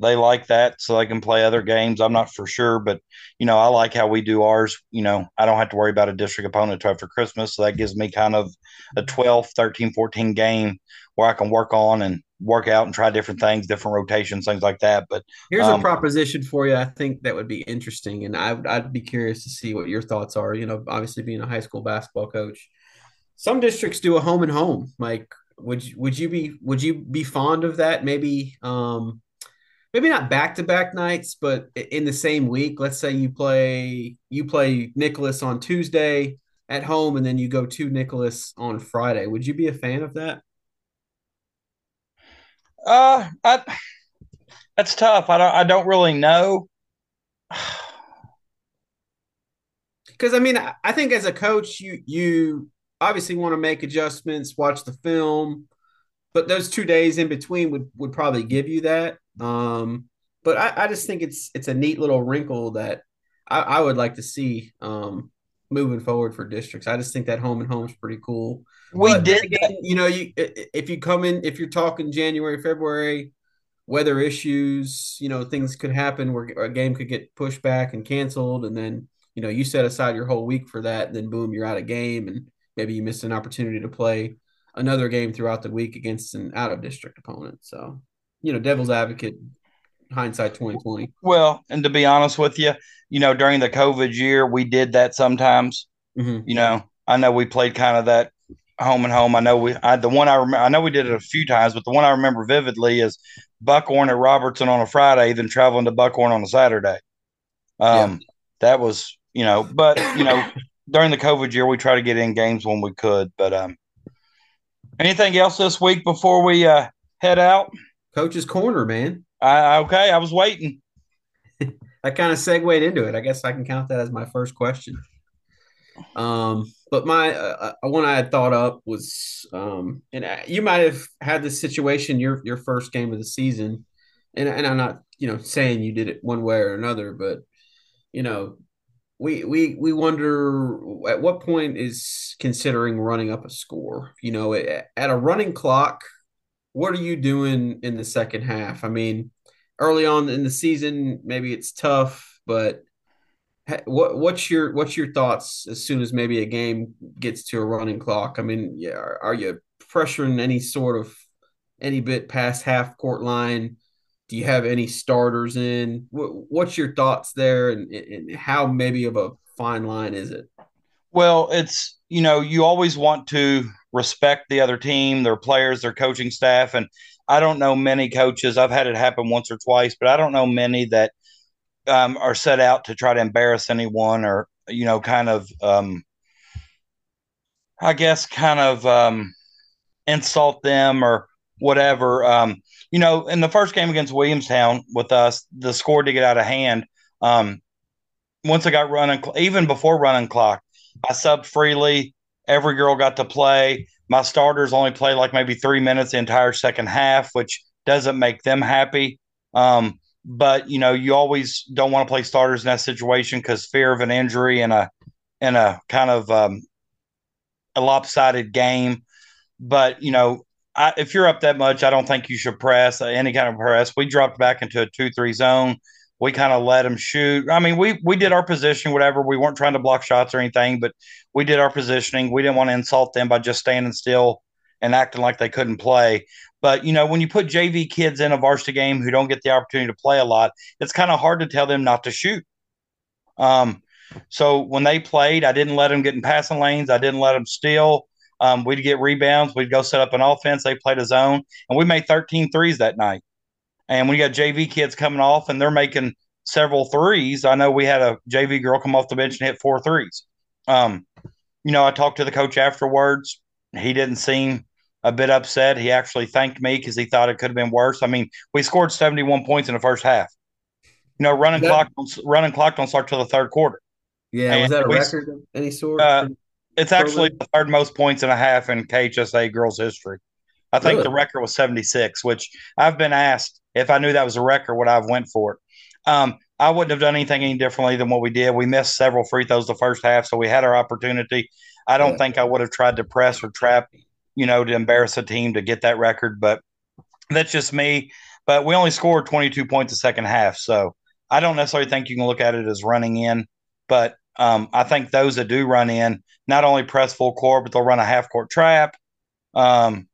they like that so they can play other games. I'm not for sure, but you know, I like how we do ours. You know, I don't have to worry about a district opponent until after Christmas. So that gives me kind of a 12, 13, 14 game where I can work on and work out and try different things, different rotations, things like that. But here's um, a proposition for you. I think that would be interesting. And I, I'd be curious to see what your thoughts are. You know, obviously being a high school basketball coach, some districts do a home and home. Like, would you, would you be, would you be fond of that? Maybe, um, maybe not back to back nights, but in the same week. Let's say you play you play Nicholas on Tuesday at home, and then you go to Nicholas on Friday. Would you be a fan of that? Uh, I, that's tough. I don't. I don't really know. Because I mean, I think as a coach, you you obviously want to make adjustments, watch the film, but those two days in between would would probably give you that. Um, but I, I just think it's it's a neat little wrinkle that I, I would like to see um, moving forward for districts. I just think that home and home is pretty cool. We but did, again, you know, you if you come in, if you're talking January, February, weather issues, you know, things could happen where a game could get pushed back and canceled, and then you know you set aside your whole week for that, and then boom, you're out of game, and maybe you missed an opportunity to play another game throughout the week against an out of district opponent. So you know, devil's advocate, hindsight twenty twenty. Well, and to be honest with you, you know, during the COVID year, we did that sometimes. Mm-hmm. You know, I know we played kind of that home and home. I know we, I, the one I remember, I know we did it a few times, but the one I remember vividly is Buckhorn at Robertson on a Friday, then traveling to Buckhorn on a Saturday. Um, yeah. that was, you know, but you know, during the COVID year, we try to get in games when we could. But um, anything else this week before we uh, head out? Coach's corner, man. Uh, okay, I was waiting. I kind of segued into it. I guess I can count that as my first question. Um, but my uh, uh one I had thought up was, um, and uh, you might have had this situation your your first game of the season, and and I'm not you know saying you did it one way or another, but you know we we we wonder at what point is considering running up a score. You know, at a running clock what are you doing in the second half? I mean, early on in the season, maybe it's tough, but what what's your what's your thoughts as soon as maybe a game gets to a running clock? I mean, yeah, are, are you pressuring any sort of any bit past half court line? Do you have any starters in? What's your thoughts there, and, and how maybe of a fine line is it? Well, it's you know you always want to respect the other team, their players, their coaching staff. And I don't know many coaches. I've had it happen once or twice, but I don't know many that um, are set out to try to embarrass anyone or, you know, kind of, um, I guess, kind of um, insult them or whatever. Um, you know, in the first game against Williamstown with us, the score did get out of hand. Um, once I got running, even before running clock, I subbed freely Every girl got to play. My starters only played like maybe three minutes the entire second half, which doesn't make them happy. Um, but you know, you always don't want to play starters in that situation because fear of an injury and a in a kind of um, a lopsided game. But you know, I, if you're up that much, I don't think you should press uh, any kind of press. We dropped back into a two-three zone. We kind of let them shoot. I mean, we we did our positioning, whatever. We weren't trying to block shots or anything, but we did our positioning. We didn't want to insult them by just standing still and acting like they couldn't play. But you know, when you put JV kids in a varsity game who don't get the opportunity to play a lot, it's kind of hard to tell them not to shoot. Um, so when they played, I didn't let them get in passing lanes. I didn't let them steal. Um, we'd get rebounds. We'd go set up an offense. They played a zone, and we made 13 threes that night. And when you got JV kids coming off and they're making several threes, I know we had a JV girl come off the bench and hit four threes. Um, you know, I talked to the coach afterwards. He didn't seem a bit upset. He actually thanked me because he thought it could have been worse. I mean, we scored 71 points in the first half. You know, running that, clock running clock don't start till the third quarter. Yeah, and was that a we, record of any sort? Uh, it's actually the third most points and a half in KHSA girls history. I think really? the record was 76, which I've been asked if I knew that was a record, would I have went for it? Um, I wouldn't have done anything any differently than what we did. We missed several free throws the first half, so we had our opportunity. I don't yeah. think I would have tried to press or trap, you know, to embarrass a team to get that record, but that's just me. But we only scored 22 points the second half, so I don't necessarily think you can look at it as running in, but um, I think those that do run in not only press full court, but they'll run a half court trap. Um,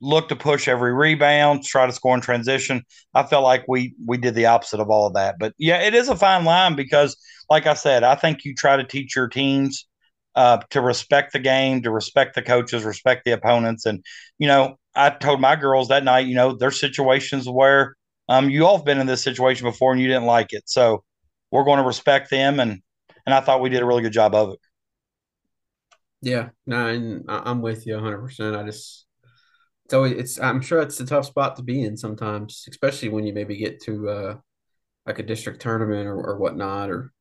look to push every rebound, try to score in transition. I felt like we we did the opposite of all of that. But yeah, it is a fine line because, like I said, I think you try to teach your teams uh, to respect the game, to respect the coaches, respect the opponents, and you know, I told my girls that night, you know, there's situations where um, you all have been in this situation before and you didn't like it, so we're going to respect them, and and I thought we did a really good job of it. Yeah, no, and I'm with you 100. percent I just it's always it's I'm sure it's a tough spot to be in sometimes, especially when you maybe get to uh like a district tournament or, or whatnot or,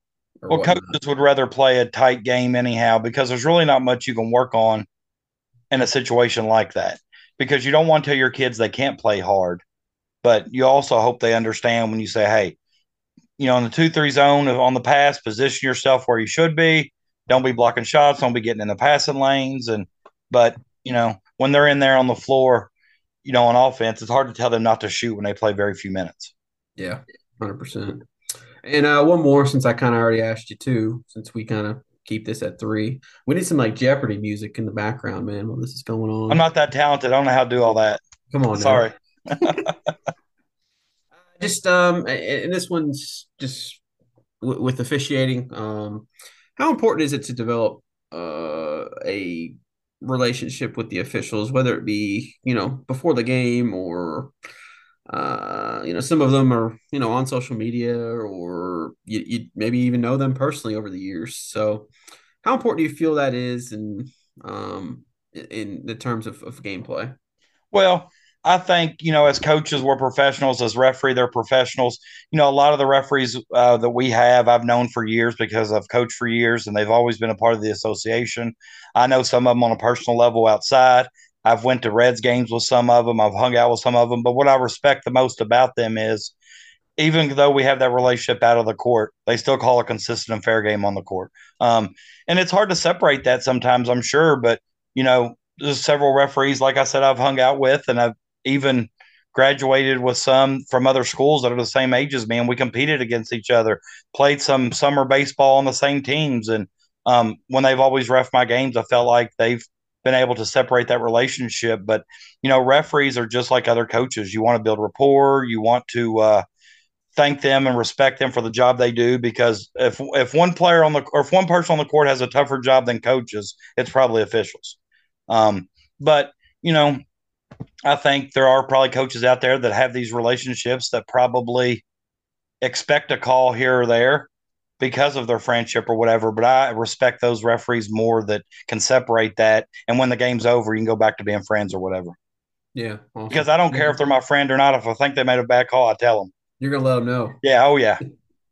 or well whatnot. coaches would rather play a tight game anyhow because there's really not much you can work on in a situation like that because you don't want to tell your kids they can't play hard but you also hope they understand when you say hey you know in the 2-3 zone on the pass position yourself where you should be don't be blocking shots don't be getting in the passing lanes and but you know when they're in there on the floor, you know, on offense, it's hard to tell them not to shoot when they play very few minutes. Yeah, hundred percent. And uh, one more, since I kind of already asked you too, since we kind of keep this at three, we need some like Jeopardy music in the background, man. While this is going on, I'm not that talented. I don't know how to do all that. Come on, sorry. just um, and this one's just w- with officiating. Um, how important is it to develop uh, a relationship with the officials, whether it be you know before the game or uh, you know some of them are you know on social media or you, you maybe even know them personally over the years. So, how important do you feel that is in um, in the terms of, of gameplay? Well, I think you know, as coaches, we're professionals. As referee, they're professionals. You know, a lot of the referees uh, that we have, I've known for years because I've coached for years, and they've always been a part of the association. I know some of them on a personal level outside. I've went to Reds games with some of them. I've hung out with some of them. But what I respect the most about them is, even though we have that relationship out of the court, they still call a consistent and fair game on the court. Um, and it's hard to separate that sometimes, I'm sure. But you know, there's several referees, like I said, I've hung out with, and I've even graduated with some from other schools that are the same age as me, and we competed against each other. Played some summer baseball on the same teams, and um, when they've always ref my games, I felt like they've been able to separate that relationship. But you know, referees are just like other coaches. You want to build rapport. You want to uh, thank them and respect them for the job they do. Because if if one player on the or if one person on the court has a tougher job than coaches, it's probably officials. Um, but you know, I think there are probably coaches out there that have these relationships that probably expect a call here or there because of their friendship or whatever. But I respect those referees more that can separate that. And when the game's over, you can go back to being friends or whatever. Yeah. Awesome. Because I don't care if they're my friend or not. If I think they made a bad call, I tell them. You're going to let them know. Yeah. Oh, yeah.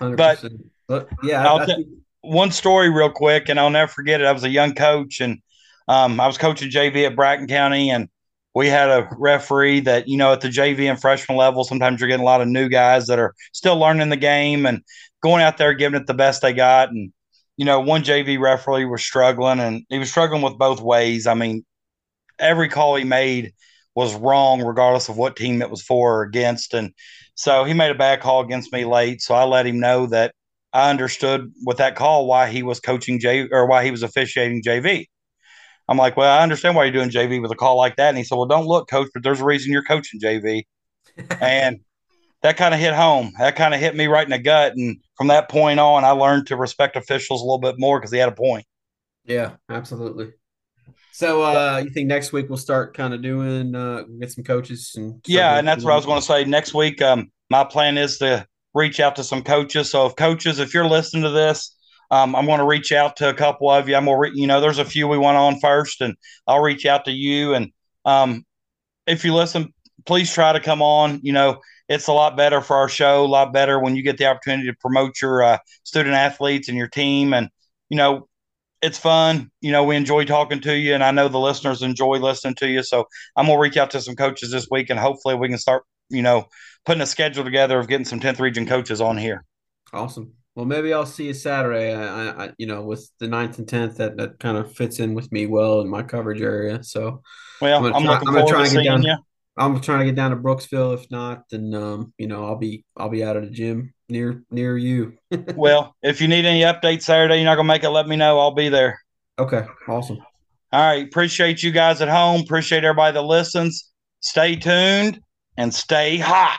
but, but, yeah. I, one story real quick, and I'll never forget it. I was a young coach and um, I was coaching JV at Bracken County, and we had a referee that, you know, at the JV and freshman level, sometimes you're getting a lot of new guys that are still learning the game and going out there giving it the best they got. And, you know, one JV referee was struggling and he was struggling with both ways. I mean, every call he made was wrong, regardless of what team it was for or against. And so he made a bad call against me late. So I let him know that I understood with that call why he was coaching J or why he was officiating JV. I'm like, well, I understand why you're doing JV with a call like that. And he said, well, don't look, coach, but there's a reason you're coaching JV. and that kind of hit home. That kind of hit me right in the gut. And from that point on, I learned to respect officials a little bit more because he had a point. Yeah, absolutely. So uh you think next week we'll start kind of doing uh get some coaches and Yeah, and that's what I was going to say. Next week, um, my plan is to reach out to some coaches. So if coaches, if you're listening to this, um, I'm going to reach out to a couple of you. I'm going to, re- you know, there's a few we went on first, and I'll reach out to you. And um, if you listen, please try to come on. You know, it's a lot better for our show, a lot better when you get the opportunity to promote your uh, student athletes and your team. And, you know, it's fun. You know, we enjoy talking to you, and I know the listeners enjoy listening to you. So I'm going to reach out to some coaches this week, and hopefully we can start, you know, putting a schedule together of getting some 10th region coaches on here. Awesome. Well, maybe I'll see you Saturday. I, I, you know, with the 9th and 10th, that, that kind of fits in with me well in my coverage area. So, well, I'm, I'm try, looking I'm forward try to seeing down, you. I'm trying to get down to Brooksville. If not, then um, you know, I'll be I'll be out at the gym near near you. well, if you need any updates Saturday, you're not gonna make it. Let me know. I'll be there. Okay, awesome. All right, appreciate you guys at home. Appreciate everybody that listens. Stay tuned and stay hot.